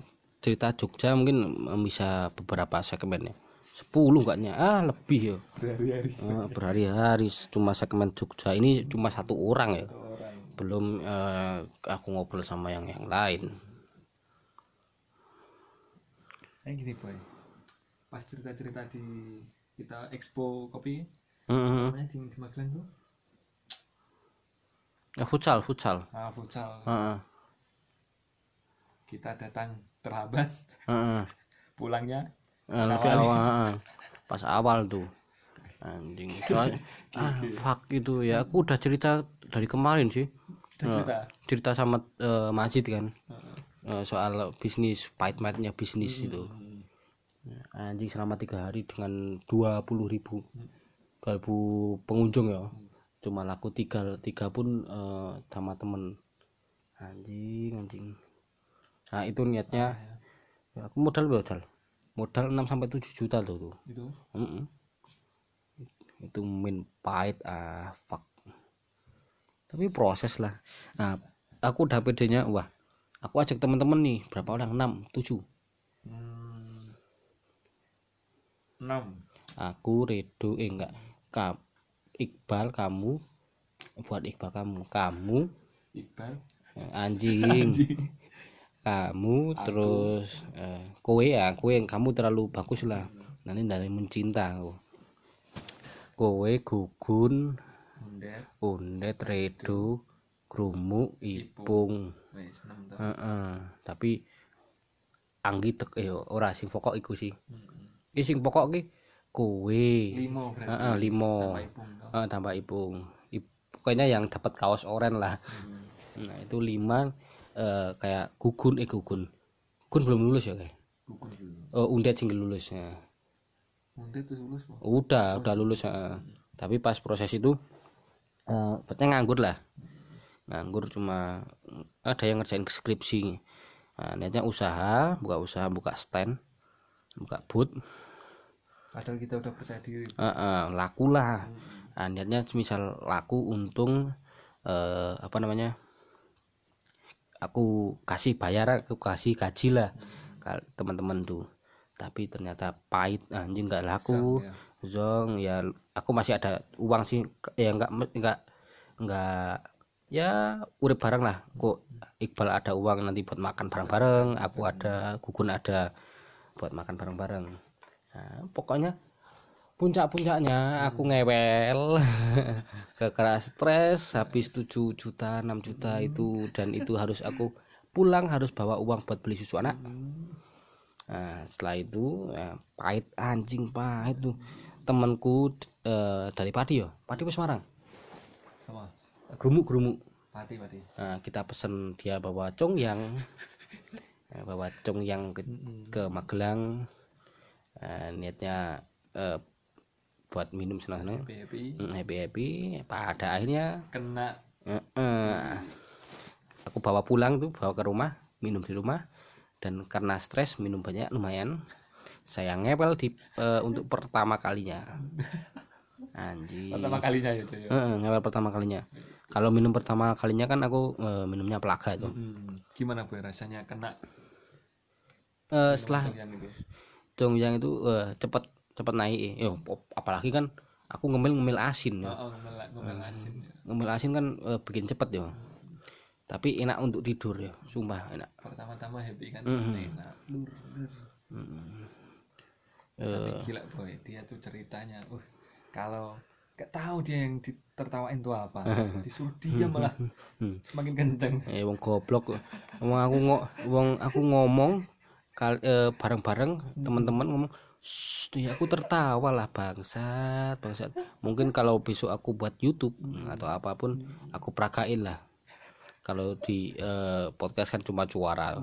cerita Jogja mungkin bisa beberapa segmennya 10 enggaknya ah lebih ya. Berhari-hari. Eh, berhari-hari. Cuma segmen Jogja ini cuma satu orang ya. Orang. belum eh, aku ngobrol sama yang yang lain. Kayak gini boy. Pas cerita-cerita di kita expo kopi Mhm. namanya di, di Magelang tuh? Ya futsal futsal. Ah futsal. Heeh, kita datang terlambat heeh. pulangnya Eh, lebih awal. pas awal tuh. Anjing soalnya ah fuck itu ya. Aku udah cerita dari kemarin sih. Udah cerita? cerita sama eh, Majid kan. Eh, soal bisnis pahit pahitnya bisnis itu. Anjing selama tiga hari dengan dua puluh ribu. Ribu pengunjung ya. Cuma laku tiga tiga pun eh, sama temen. Anjing anjing. Nah itu niatnya. Ya, aku modal modal modal 6 sampai 7 juta tuh tuh. Itu? Mm-mm. itu min pahit ah fuck. Tapi proses lah. Nah aku udah pedenya wah aku ajak teman-teman nih berapa orang? 6 7 hmm, enam. Aku Redo eh enggak. Ka, Iqbal kamu buat Iqbal kamu. Kamu Iqbal? eh, anjing kamu terus eh, kowe ya kowe yang kamu terlalu bagus lah. Nanti dari mencinta aku. kowe gugun Undet. undet redo krumu ipung. Enam tuh Heeh. tapi anggi tek eh ora sing pokok iku sih. Hmm. iki sing pokok ki kowe. Limo Heeh, limo. Tambah ipung tambah ipung. Ip- pokoknya yang dapat kaos oren lah. Hmm. nah itu lima eh, kayak gugun eh gugun gugun belum lulus ya kayak? Gugun dulu oh, undet sing lulus ya. Undet tuh lulus po udah udah lulus ya. tapi pas proses itu eh berarti nganggur lah. Nganggur cuma ada yang ngerjain skripsi. Nah, niatnya usaha buka usaha buka stand buka booth. Padahal kita udah percaya diri. Eh, eh, laku lah. Nah, niatnya misal laku untung eh, apa namanya aku kasih bayar aku kasih gaji lah teman-teman tuh. Tapi ternyata pahit anjing nggak laku. Ya. zong ya aku masih ada uang sih ya nggak nggak nggak ya urip bareng lah. Kok Iqbal ada uang nanti buat makan bareng-bareng aku ada gugun ada buat makan bareng-bareng. Nah, pokoknya puncak-puncaknya aku ngewel. Ke keras stres habis 7 juta 6 juta itu dan itu harus aku pulang harus bawa uang buat beli susu anak. Nah setelah itu ya, pahit anjing pahit tuh. Temanku eh, dari Padi ya? Padi wis Semarang? Sama gerumuk gerumuk pati pati nah, kita pesen dia bawa cong yang bawa cong yang ke, ke Magelang. Nah, niatnya eh, buat minum senang-senang happy happy. Happy happy. Pada akhirnya kena. Eh, eh, aku bawa pulang tuh bawa ke rumah minum di rumah. Dan karena stres minum banyak lumayan. Saya ngepel di eh, untuk pertama kalinya. Anjing. Pertama kalinya ya cuy ya? Heeh, ngepel pertama kalinya. Kalau minum pertama kalinya kan aku eh, minumnya pelaga itu. Hmm, gimana boy rasanya? Kena? Eh, setelah yang itu. Dong yang itu eh, cepet cepet naik eh. Yo, pop- apalagi kan aku ngemil ngemil asin ya. oh, oh ngomel ngomel asin ya. ngemil asin kan eh, bikin cepet ya tapi enak untuk tidur ya sumpah enak. Pertama-tama happy kan Mhm. enak. Lur lur. Eh, tapi gila boy dia tuh ceritanya uh kalau gak tahu dia yang ditertawain tuh apa disuruh dia malah semakin kenceng. Eh wong goblok. Wong aku ngo wong aku ngomong kal eh, bareng-bareng teman-teman ngomong "Shh, ya aku tertawa lah bangsat bangsat. Mungkin kalau besok aku buat YouTube atau apa pun aku peragain lah. Kalau di eh, podcast kan cuma suara.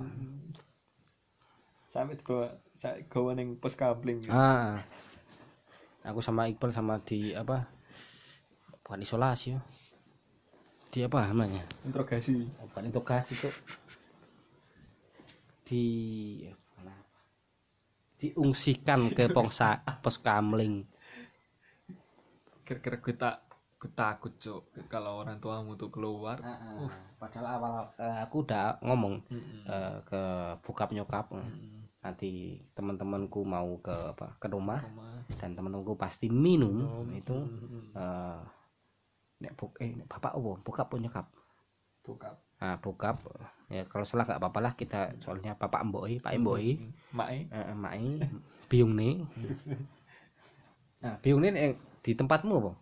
Sampai gua saya gua pos kabling gitu. ah. Aku sama Iqbal sama di apa bukan isolasi ya. Di apa namanya? Interogasi. Bukan interogasi tuh di diungsikan ke pongsa pos kamling kira-kira gue tak gue takut cok kalau orang tuamu tuh keluar padahal awal eh, aku udah ngomong Mm-mm. eh, ke bokap nyokap Mm-mm. nanti teman-temanku mau ke apa ke rumah Rumah. dan teman-temanku pasti minum Oh, itu Mm-mm. eh nek buk eh nek bapak apa bokap apa nyokap Bokap. Nah bokap ya kalau salah nggak apa-apa lah kita soalnya bapak mboi pak mboi Mae. eh, mai biung nih nah biung nih eh, di tempatmu apa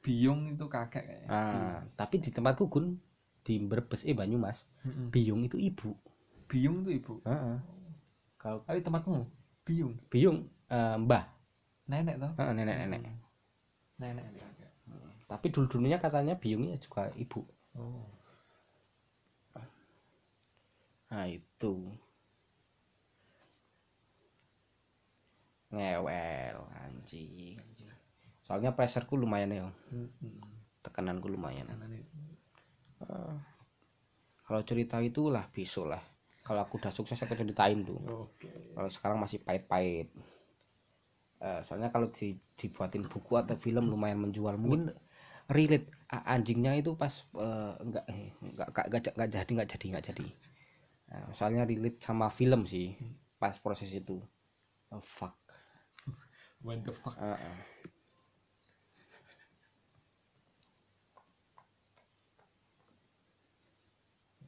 Biung itu kakek ah tapi di tempatku gun di Brebes eh Banyumas Mm-mm. biung itu ibu Biung tuh ibu. Heeh. kalau Tapi tempatmu biung. biung eh, mbah Nenek toh? Heeh, nenek-nenek Nenek dia kakek. tapi dulu dulunya katanya biungnya juga ibu Oh. Nah itu. Ngewel anjing. Soalnya presserku lumayan ya tekananku lumayan. Ah. kalau cerita itulah besok lah. Kalau aku udah sukses aku ceritain tuh. Kalau sekarang masih pahit-pahit. Eh, soalnya kalau di, dibuatin buku atau film lumayan menjual mungkin relate. Anjingnya itu pas eh, enggak eh, enggak enggak enggak, enggak jadi enggak jadi enggak jadi Nah, soalnya relate sama film sih pas proses itu. Oh, fuck. What the fuck? Ah, ah.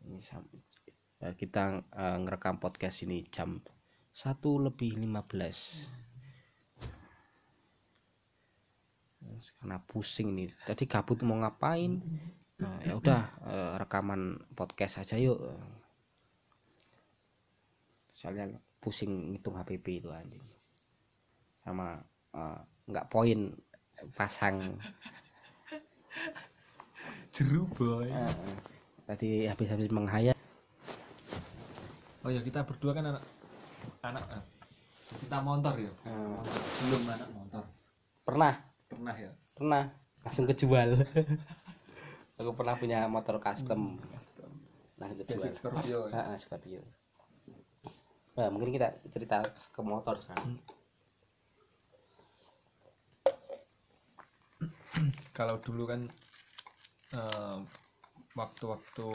Ini eh, kita eh, ngerekam podcast ini jam satu lebih 15 karena pusing nih. Tadi gabut mau ngapain? Nah, ya udah eh, rekaman podcast aja yuk soalnya pusing ngitung HPP itu anjing sama eh, nggak poin pasang Jeru boy. Eh. tadi habis-habis menghayat Oh ya kita berdua kan anak anak kita motor ya. Eh, Belum anak motor. pernah Pernah ya. pernah langsung kejual aku pernah punya motor custom Custom. langsung kejual Basic Scorpio. Ya. Ah, Scorpio. Nah, mungkin kita cerita ke motor sekarang. Kalau dulu kan eh, waktu-waktu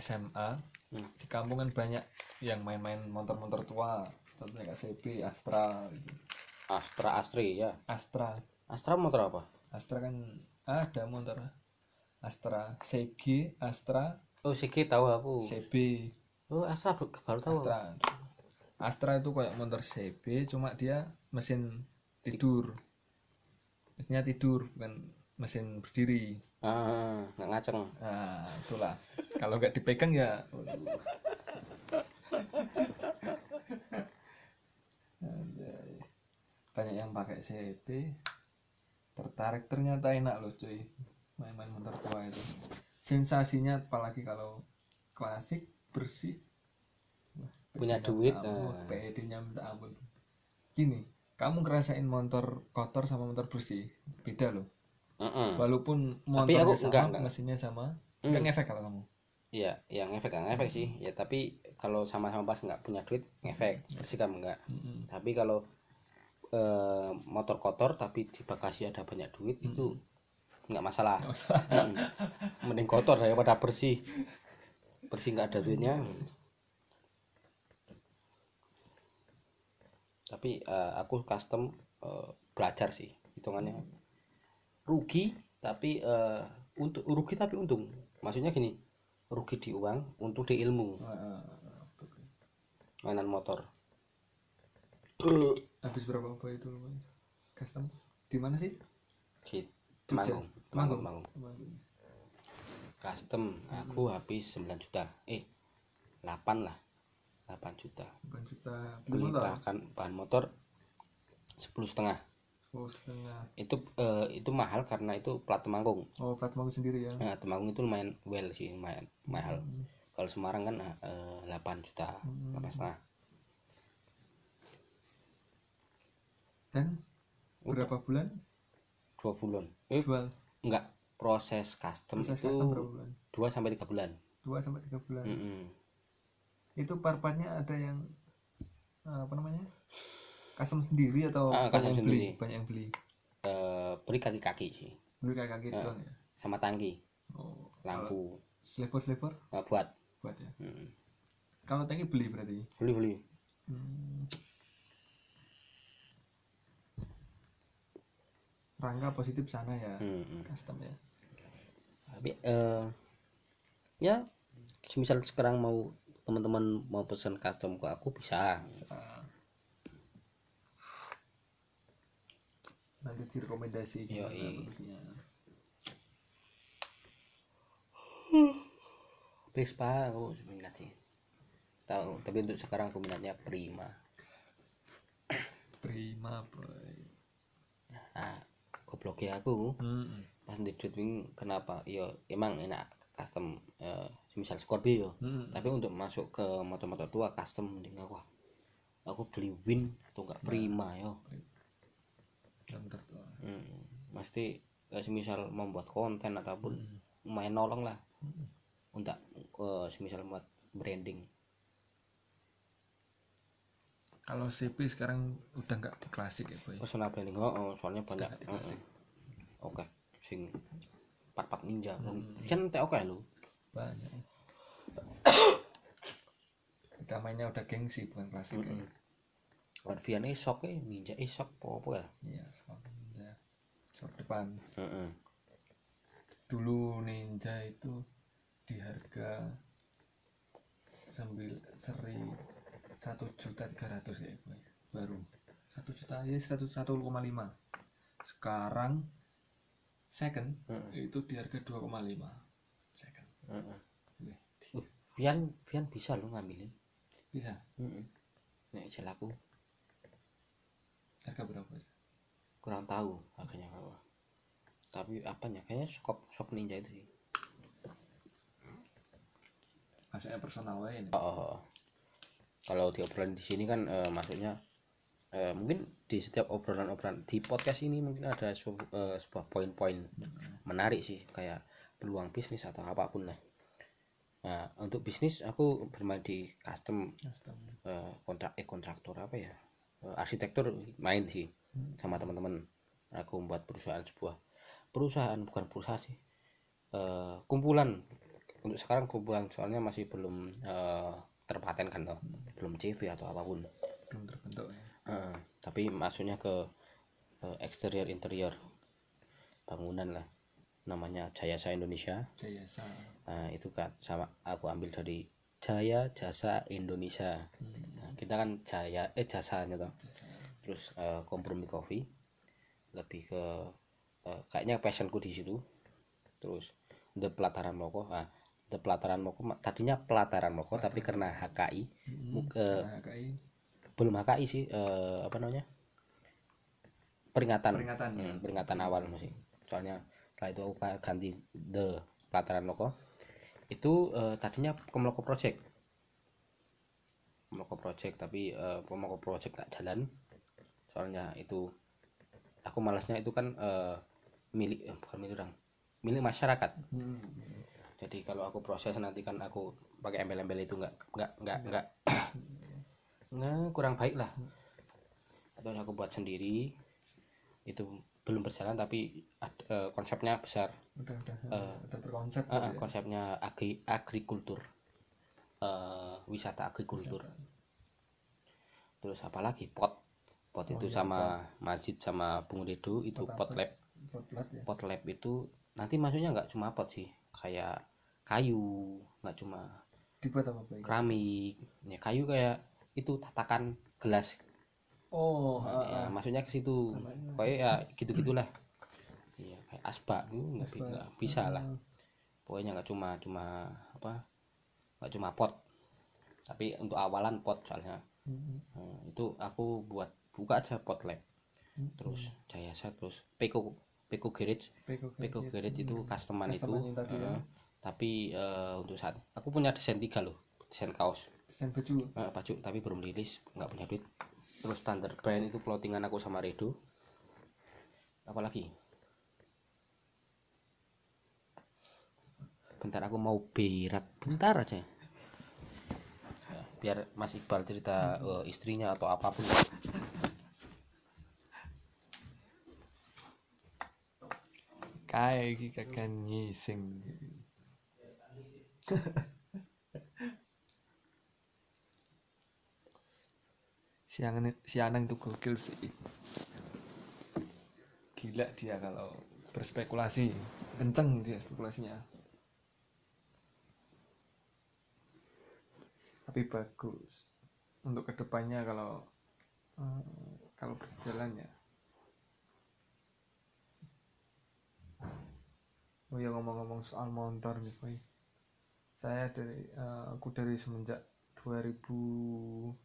SMA Hmm. di kampung kan banyak yang main-main motor-motor tua. Contohnya kayak CB, Astra, gitu. Astra Astri ya. Astra, Astra motor apa? Astra kan ada motor Astra, CG, Astra, Oh, Siki tahu aku. CB, Oh, Astra baru baru tahu. Astra. Astra itu kayak motor CB cuma dia mesin tidur. Mesinnya tidur bukan mesin berdiri. Ah, nggak ngaceng. Nah, itulah. Kalau nggak dipegang ya. Banyak yang pakai CB tertarik ternyata enak loh cuy main-main motor tua itu sensasinya apalagi kalau klasik bersih Wah, Punya duit, nah. PD-nya minta ampun gini kamu ngerasain motor kotor sama motor bersih beda loh Mm-mm. walaupun Tapi motornya aku sama enggak, enggak. mesinnya sama Hmm. enggak ngefek kalau kamu Iya, yang ngefek nggak ngefek sih. Ya tapi kalau sama-sama pas nggak punya duit ngefek, bersih kan enggak. Mm-mm. Tapi kalau eh, motor kotor tapi di bagasi ada banyak duit itu nggak masalah. Nggak usah. Mm. Mending kotor daripada bersih. Bersih nggak ada duitnya. Tapi eh, aku custom eh, belajar sih hitungannya rugi tapi eh, untuk rugi tapi untung. Maksudnya gini rugi di uang, untung di ilmu Wah, mainan motor. habis berapa apa itu custom di mana sih Di Jogja. Temanggung, Temanggung, Temanggung. Temanggung. Custom aku habis 9 juta. Eh, 8 lah. 8 juta. bukan juta beli bahkan bahan motor 10 setengah. oh setengah Itu eh, itu mahal karena itu plat Temanggung. oh plat mau sendiri ya Nah, Temanggung itu lumayan well sih, lumayan mahal. Hmm. Kalau Semarang kan eh, 8 juta, Hmm. 8 setengah. dan berapa bulan Dua bulan. Eh, jual enggak. Proses custom proses itu custom berapa bulan? 2 sampai 3 bulan. dua sampai tiga bulan. Mm-mm. itu parpatnya ada yang apa namanya? Custom sendiri atau Ah, banyak yang beli? sendiri. banyak yang beli? Eh, beli kaki-kaki sih. Beli kayak kaki Ah. doang ya? sama tangki. Oh lampu. sliper sliper Eh, buat. Buat ya? Hmm. kalau tangki beli berarti? Beli beli. Hmm. Rangka positif sana ya Hmm, hmm. custom ya. Tapi eh ya misal sekarang mau teman-teman mau pesan custom ke aku bisa. Direkomendasi gimana Yoi. bagusnya. Vespa aku minat sih. Tahu tapi untuk sekarang aku minatnya Prima. Prima boy. Ah gobloknya aku hmm. pas di Dreadwing kenapa ya emang enak custom eh, misal Scorpio Hmm. tapi untuk masuk ke motor-motor tua custom mending aku aku beli Win atau enggak Prima yo Yang tertua. hmm. mesti eh, semisal membuat konten ataupun Hmm. main nolong lah Hmm. untuk eh, semisal buat branding kalau CP sekarang udah nggak di klasik ya boy personal branding oh, oh, soalnya banyak di klasik. oh, oke sing pat pat ninja kan teh oke lu banyak ya. udah mainnya udah gengsi bukan klasik ya. Warfian esok eh ninja esok apa ya iya soal ninja soal depan Heeh. dulu ninja itu di harga sambil seri satu juta tiga ratus ya boy baru. Satu juta ya satu satu koma lima. Sekarang second Heeh. itu di harga 2,5 second. Heeh. Wih, Uh, Vian Vian bisa lo ngambilin bisa. Heeh. nek jel aku. Harga berapa kurang tahu harganya berapa. Tapi apanya? Kayaknya shop shop ninja itu sih. Maksudnya personal wae ini. Oh, oh, oh. Kalau di obrolan di sini kan eh, maksudnya eh, mungkin di setiap obrolan-obrolan di podcast ini mungkin ada su- eh, sebuah poin-poin menarik sih kayak peluang bisnis atau apa pun lah. Nah untuk bisnis aku bermain di custom custom. eh, kontrak eh kontraktor apa ya? Eh, arsitektur main sih sama teman-teman. Aku membuat perusahaan sebuah perusahaan bukan perusahaan sih Eh, kumpulan. Untuk sekarang kumpulan soalnya masih belum eh, terpaten kan toh. belum CV atau apa pun belum terbentuk ya Eh, tapi masuknya ke eh, eksterior interior bangunan lah namanya Jayasa Indonesia Jayasa Nah, itu kan sama aku ambil dari Jaya Jasa Indonesia. Nah, kita kan Jaya eh jasanya toh. Jasa Terus eh, kompromi coffee lebih ke eh, kayaknya passionku di situ. Terus the pelataran loko. Ah, the pelataran loko ma- tadinya pelataran loko tapi karena HKI mu- eh, nah, KI belum HKI sih eh, apa namanya? Peringatan. peringatan ya. Hmm, peringatan awal masih soalnya setelah itu aku ganti the pelataran loko itu eh, tadinya Kemloko Project. Kemloko Project tapi eh, Kemloko Project nggak jalan. Soalnya itu aku malasnya itu kan eh, milik eh, bukan milik orang milik masyarakat. Hmm. Jadi kalau aku proses nanti kan aku pakai embel-embel itu nggak nggak nggak nggak. Nggak kurang baik lah. Atau aku buat sendiri. Itu belum berjalan tapi eh, konsepnya besar. Udah udah. Eh, udah terkonsep Eh, gitu ya. konsepnya agri agrikultur. Eh, wisata agrikultur. Terus apa lagi? Pot. Pot Oh itu iya, sama masjid sama Bung itu Pot pot lab ya? Pot lab itu nanti maksudnya nggak cuma pot sih. Kayak kayu nggak cuma dibuat apa boy keramik. Ya kayu kayak itu tatakan gelas. Oh ya, ah, ah. maksudnya ke situ. Kayak ya gitu gitulah iya kayak asbak gitu nggak nggak bisa lah. Ah. pokoknya nggak cuma cuma apa nggak cuma pot. Tapi untuk awalan pot soalnya. Nah, itu aku buat buka aja pot lab. Hmm. terus Jayasa terus Peko Peko Garage. Peko Peko Garage itu customan itu. Ya. Eh, tapi eh, untuk saat aku punya desain tiga loh desain kaos. Desain baju eh, baju tapi belum rilis nggak punya duit. Terus standar brand itu clothingan aku sama Redo. Apalagi? Bentar aku mau berak. Bentar aja. Ya, biar Mas Iqbal cerita eh, istrinya atau apa pun. Kae iki kakek ngising siang si Anang tuh gokil sih. Gila dia kalau berspekulasi. Kenceng dia spekulasinya. Tapi bagus. Untuk ke depannya kalau eh, kalau berjalan ya. Oh ya ngomong-ngomong soal motor nih boy saya dari eh, aku dari semenjak 2000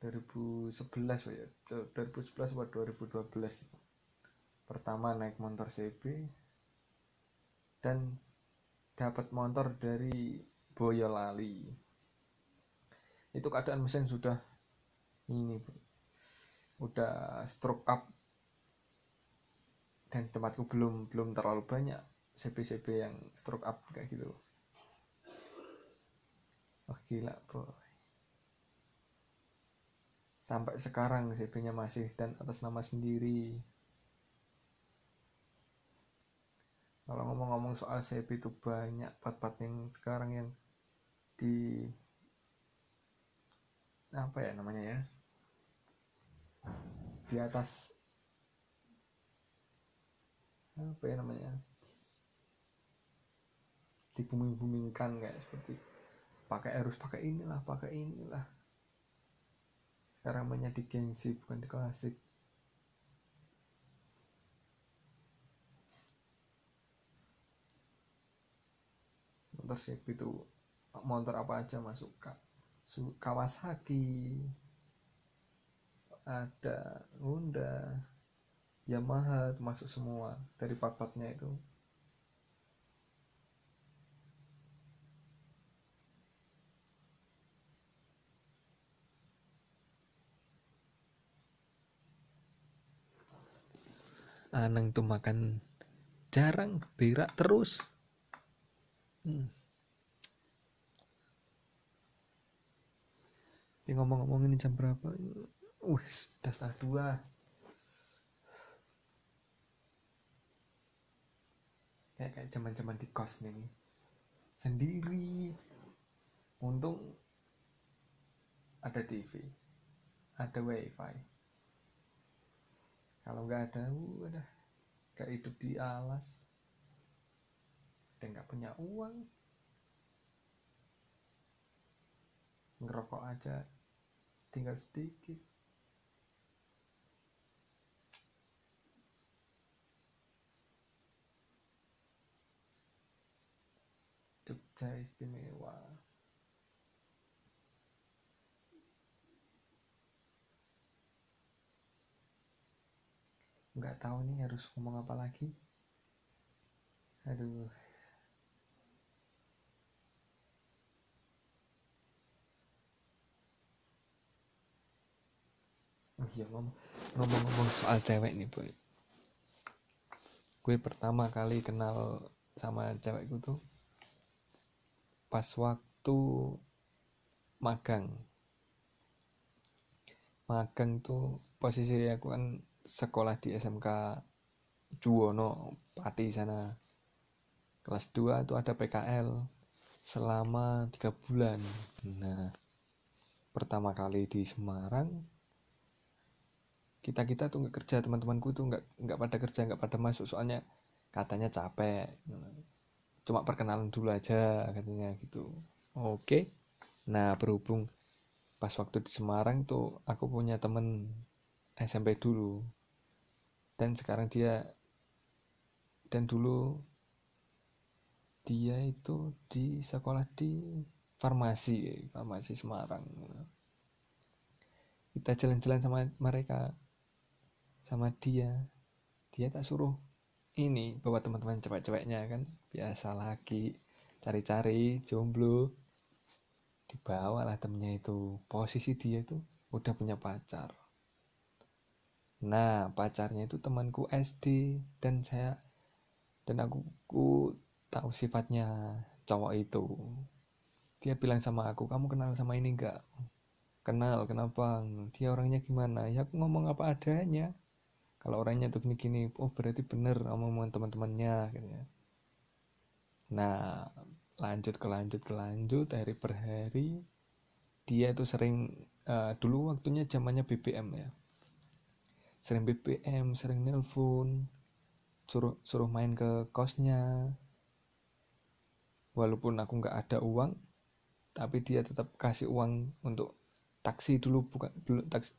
2011 oh ya. 2011 atau 2012 itu. pertama naik motor CB dan dapat motor dari Boyolali. Itu keadaan mesin sudah ini udah stroke up. Dan tempatku belum belum terlalu banyak CB-CB yang stroke up kayak gitu oh gila boy sampai sekarang CB-nya masih dan atas nama sendiri. Kalau ngomong-ngomong soal CB itu banyak part-part yang sekarang yang di apa ya namanya ya? Di atas apa ya namanya? Di bumi-bumingkan kayak seperti pakai harus pakai inilah pakai inilah. Sekarang banyak di gengsi bukan di klasik. Motor CB itu motor apa aja masuk kak? Kawasaki ada Honda Yamaha termasuk semua dari part-partnya itu Anang tuh makan jarang berak terus hmm. Ini ngomong-ngomong ini jam berapa? Wih, sudah setengah dua. Kayak kayak zaman-zaman di kos nih. Sendiri. Untung ada TV, ada wifi. Kalau nggak ada, udah kayak hidup di alas. Dan nggak punya uang. Ngerokok aja tinggal sedikit Jogja istimewa nggak tahu nih harus ngomong apa lagi. Aduh. Oh iya ngomong ngomong-ngomong soal cewek nih boy. Gue pertama kali kenal sama cewekku tuh pas waktu magang. Magang tuh posisi aku kan sekolah di SMK Juwono Pati sana. Kelas 2 tuh ada PKL selama tiga bulan. Nah pertama kali di Semarang kita kita tuh nggak kerja teman-temanku tuh nggak nggak pada kerja nggak pada masuk soalnya katanya capek. Cuma perkenalan dulu aja katanya gitu. Oke. Nah berhubung pas waktu di Semarang tuh aku punya temen SMP dulu. Dan sekarang dia dan dulu dia itu di sekolah di farmasi farmasi Semarang. Kita jalan-jalan sama mereka sama dia. Dia tak suruh ini bawa teman-teman cewek-ceweknya kan. Biasa lagi cari-cari jomblo. Dibawa lah temennya itu. Posisi dia itu udah punya pacar nah pacarnya itu temanku SD dan saya dan aku, aku tahu sifatnya cowok itu. Dia bilang sama aku kamu kenal sama ini enggak kenal kenapa dia orangnya gimana? Ya aku ngomong apa adanya. Kalau orangnya tuh gini-gini oh berarti bener omongan teman-temannya gitu ya. nah lanjut ke lanjut ke lanjut hari per hari dia itu sering eh, dulu waktunya zamannya BBM ya sering BBM sering nelpon suruh suruh main ke kosnya. Walaupun aku nggak ada uang tapi dia tetap kasih uang untuk taksi dulu bukan belum taksi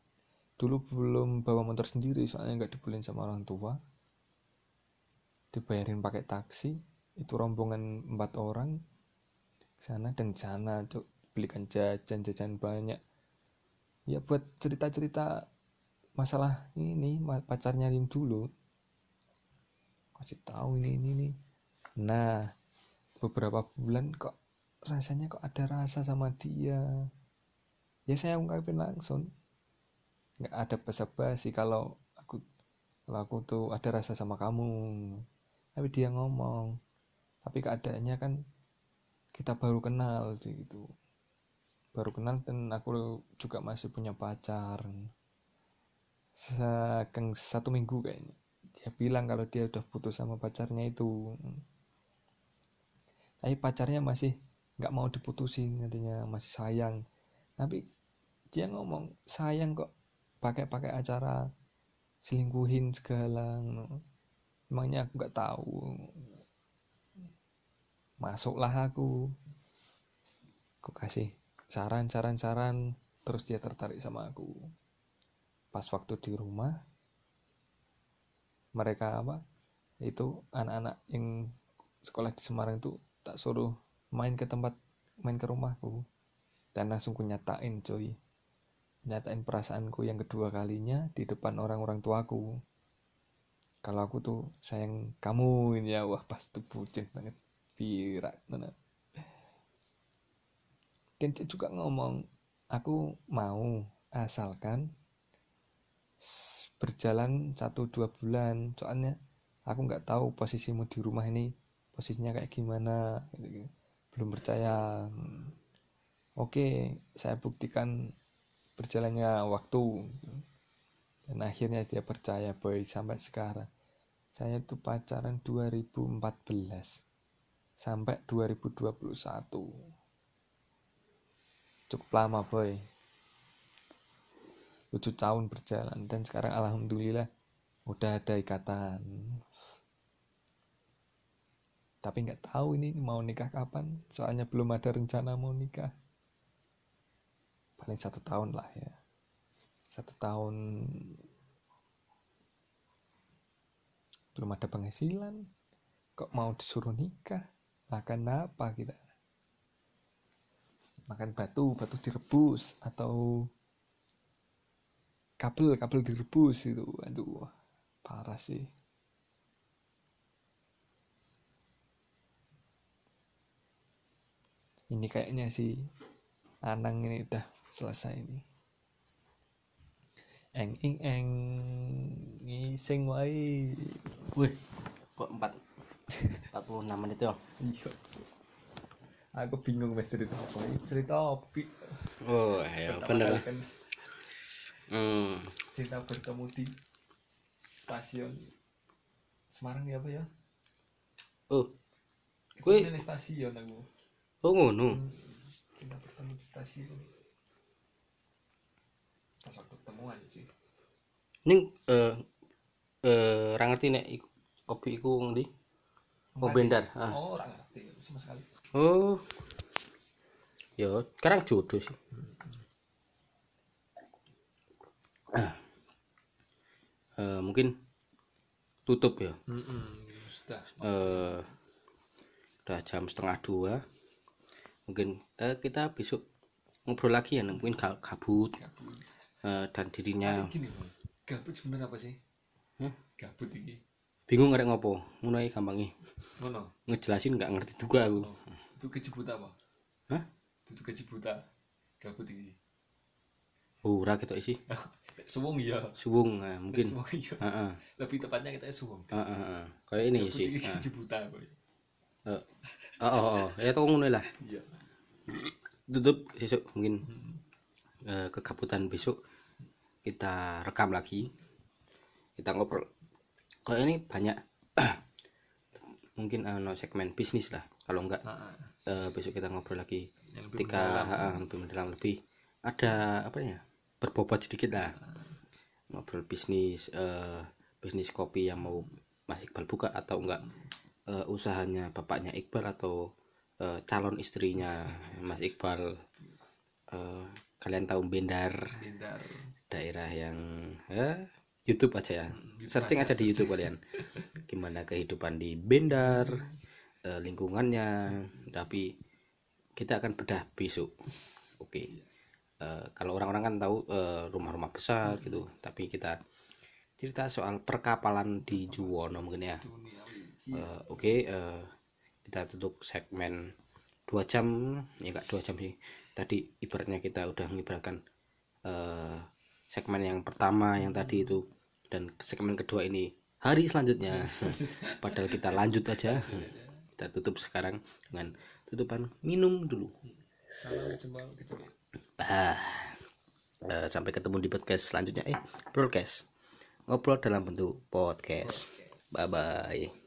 dulu belum bawa motor sendiri soalnya nggak dibolehin sama orang tua. Dibayarin pakai taksi itu rombongan empat orang sana dan sana belikan jajan jajan banyak. Ya buat cerita cerita masalah ini pacarnya yang dulu. Kasih tahu ini ini ini. Nah beberapa bulan kok rasanya kok ada rasa sama dia. Ya saya ungkapin langsung. Nggak ada basa-basi kalau aku kalau aku tuh ada rasa sama kamu. Tapi dia ngomong tapi keadaannya kan kita baru kenal gitu. Baru kenal dan aku juga masih punya pacar satu minggu kayaknya. Dia bilang kalau dia udah putus sama pacarnya itu. Tapi pacarnya masih nggak mau diputusin katanya masih sayang. Tapi dia ngomong sayang kok pakai-pakai acara selingkuhin segala. Emangnya aku nggak tahu. Masuklah aku. Aku kasih saran saran saran terus dia tertarik sama aku pas waktu di rumah mereka apa itu anak-anak yang sekolah di Semarang itu tak suruh main ke tempat main ke rumahku. Dan langsung ku nyatain coy. Nyatain perasaanku yang kedua kalinya di depan orang-orang tuaku. Kalau aku tuh sayang kamu ini ya wah pas tuh bucin banget. Pirak dan dia juga ngomong aku mau asalkan berjalan satu dua bulan. Soalnya aku nggak tahu posisimu di rumah ini posisinya kayak gimana gitu, belum percaya. Hmm. oke saya buktikan berjalannya waktu. Dan akhirnya dia percaya boy sampai sekarang. Saya tuh pacaran 2014 sampai 2021 cukup lama boy 7 tahun berjalan dan sekarang alhamdulillah udah ada ikatan. Tapi nggak tahu ini mau nikah kapan soalnya belum ada rencana mau nikah. Paling satu tahun lah ya. Satu tahun belum ada penghasilan. Kok mau disuruh nikah? Makan apa kita? Makan batu batu direbus atau kabel kabel direbus itu. Aduh parah sih. Ini kayaknya si Anang ini udah selesai ini. Eng ing eng ngising wae. Wih, kok 4 46 menit ya? iya. Aku bingung mas cerita apa cerita apa? Oh, ya bener. kan Hmm. cerita bertemu di stasiun Semarang ya apa ya Oh, Kui- ini stasiun aku oh ngono. cinta bertemu di stasiun pas waktu ketemuan sih Ning eh eh ra ngerti nek iku obi iku ngendi? Oh, Bendar. Ah. oh orang ngerti sama sekali Oh. Yo, sekarang jodoh sih. Ah. Eh, mungkin tutup ya. sudah. Eh udah jam setengah dua. Mungkin eh, kita besok ngobrol lagi ya mungkin gabut gabut. Eh, dan dirinya gini Bang. gabut sebenarnya apa sih? Hah? gabut ini bingung ngerek ngopo? Mulai gampangnya. Ngono? Ngejelasin nggak ngerti juga aku. Oh. itu gaji buta apa Hah? itu gaji buta gabut ini ora gitu isi suwung iya. Suwung nah, mungkin. suwung iya. Heeh, lebih tepatnya kita suwung. Heeh, heeh. kayak ini sih ini Heeh. gaji buta boy. Eh, oh, oh, oh. ya tau ngono lah. Iya. Tutup besok mungkin. Eh, kegabutan besok kita rekam lagi. Kita ngobrol. Kalau ini banyak mungkin eh, no segmen bisnis lah. Kalau enggak eh, besok kita ngobrol lagi. Yang lebih ketika ah, lebih mendalam lebih ada apa ya berbobot sedikit lah. Ngobrol bisnis eh, bisnis kopi yang mau Mas Iqbal buka atau enggak. Eh, usahanya bapaknya Iqbal atau eh, calon istrinya Mas Iqbal. Eh, kalian tahu Bendar. Bindar. daerah yang eh, YouTube aja ya. Searching aja di YouTube kalian. gimana kehidupan di Bendar eh, lingkungannya. Tapi kita akan bedah besok. Oke Eh, kalau orang-orang kan tahu eh, rumah-rumah besar gitu. Tapi kita cerita soal perkapalan di Juwono mungkin ya. Eh, oke eh, kita tutup segmen dua jam. Ya enggak dua jam sih. Tadi ibaratnya kita udah mengibaratkan eh, segmen yang pertama yang tadi itu. Dan segmen kedua ini hari selanjutnya. Padahal kita lanjut aja. Kita tutup sekarang dengan tutupan minum dulu. Salam jempol kecil. Ah eh, sampai ketemu di podcast selanjutnya. Eh broadcast. Ngobrol dalam bentuk podcast. Bye bye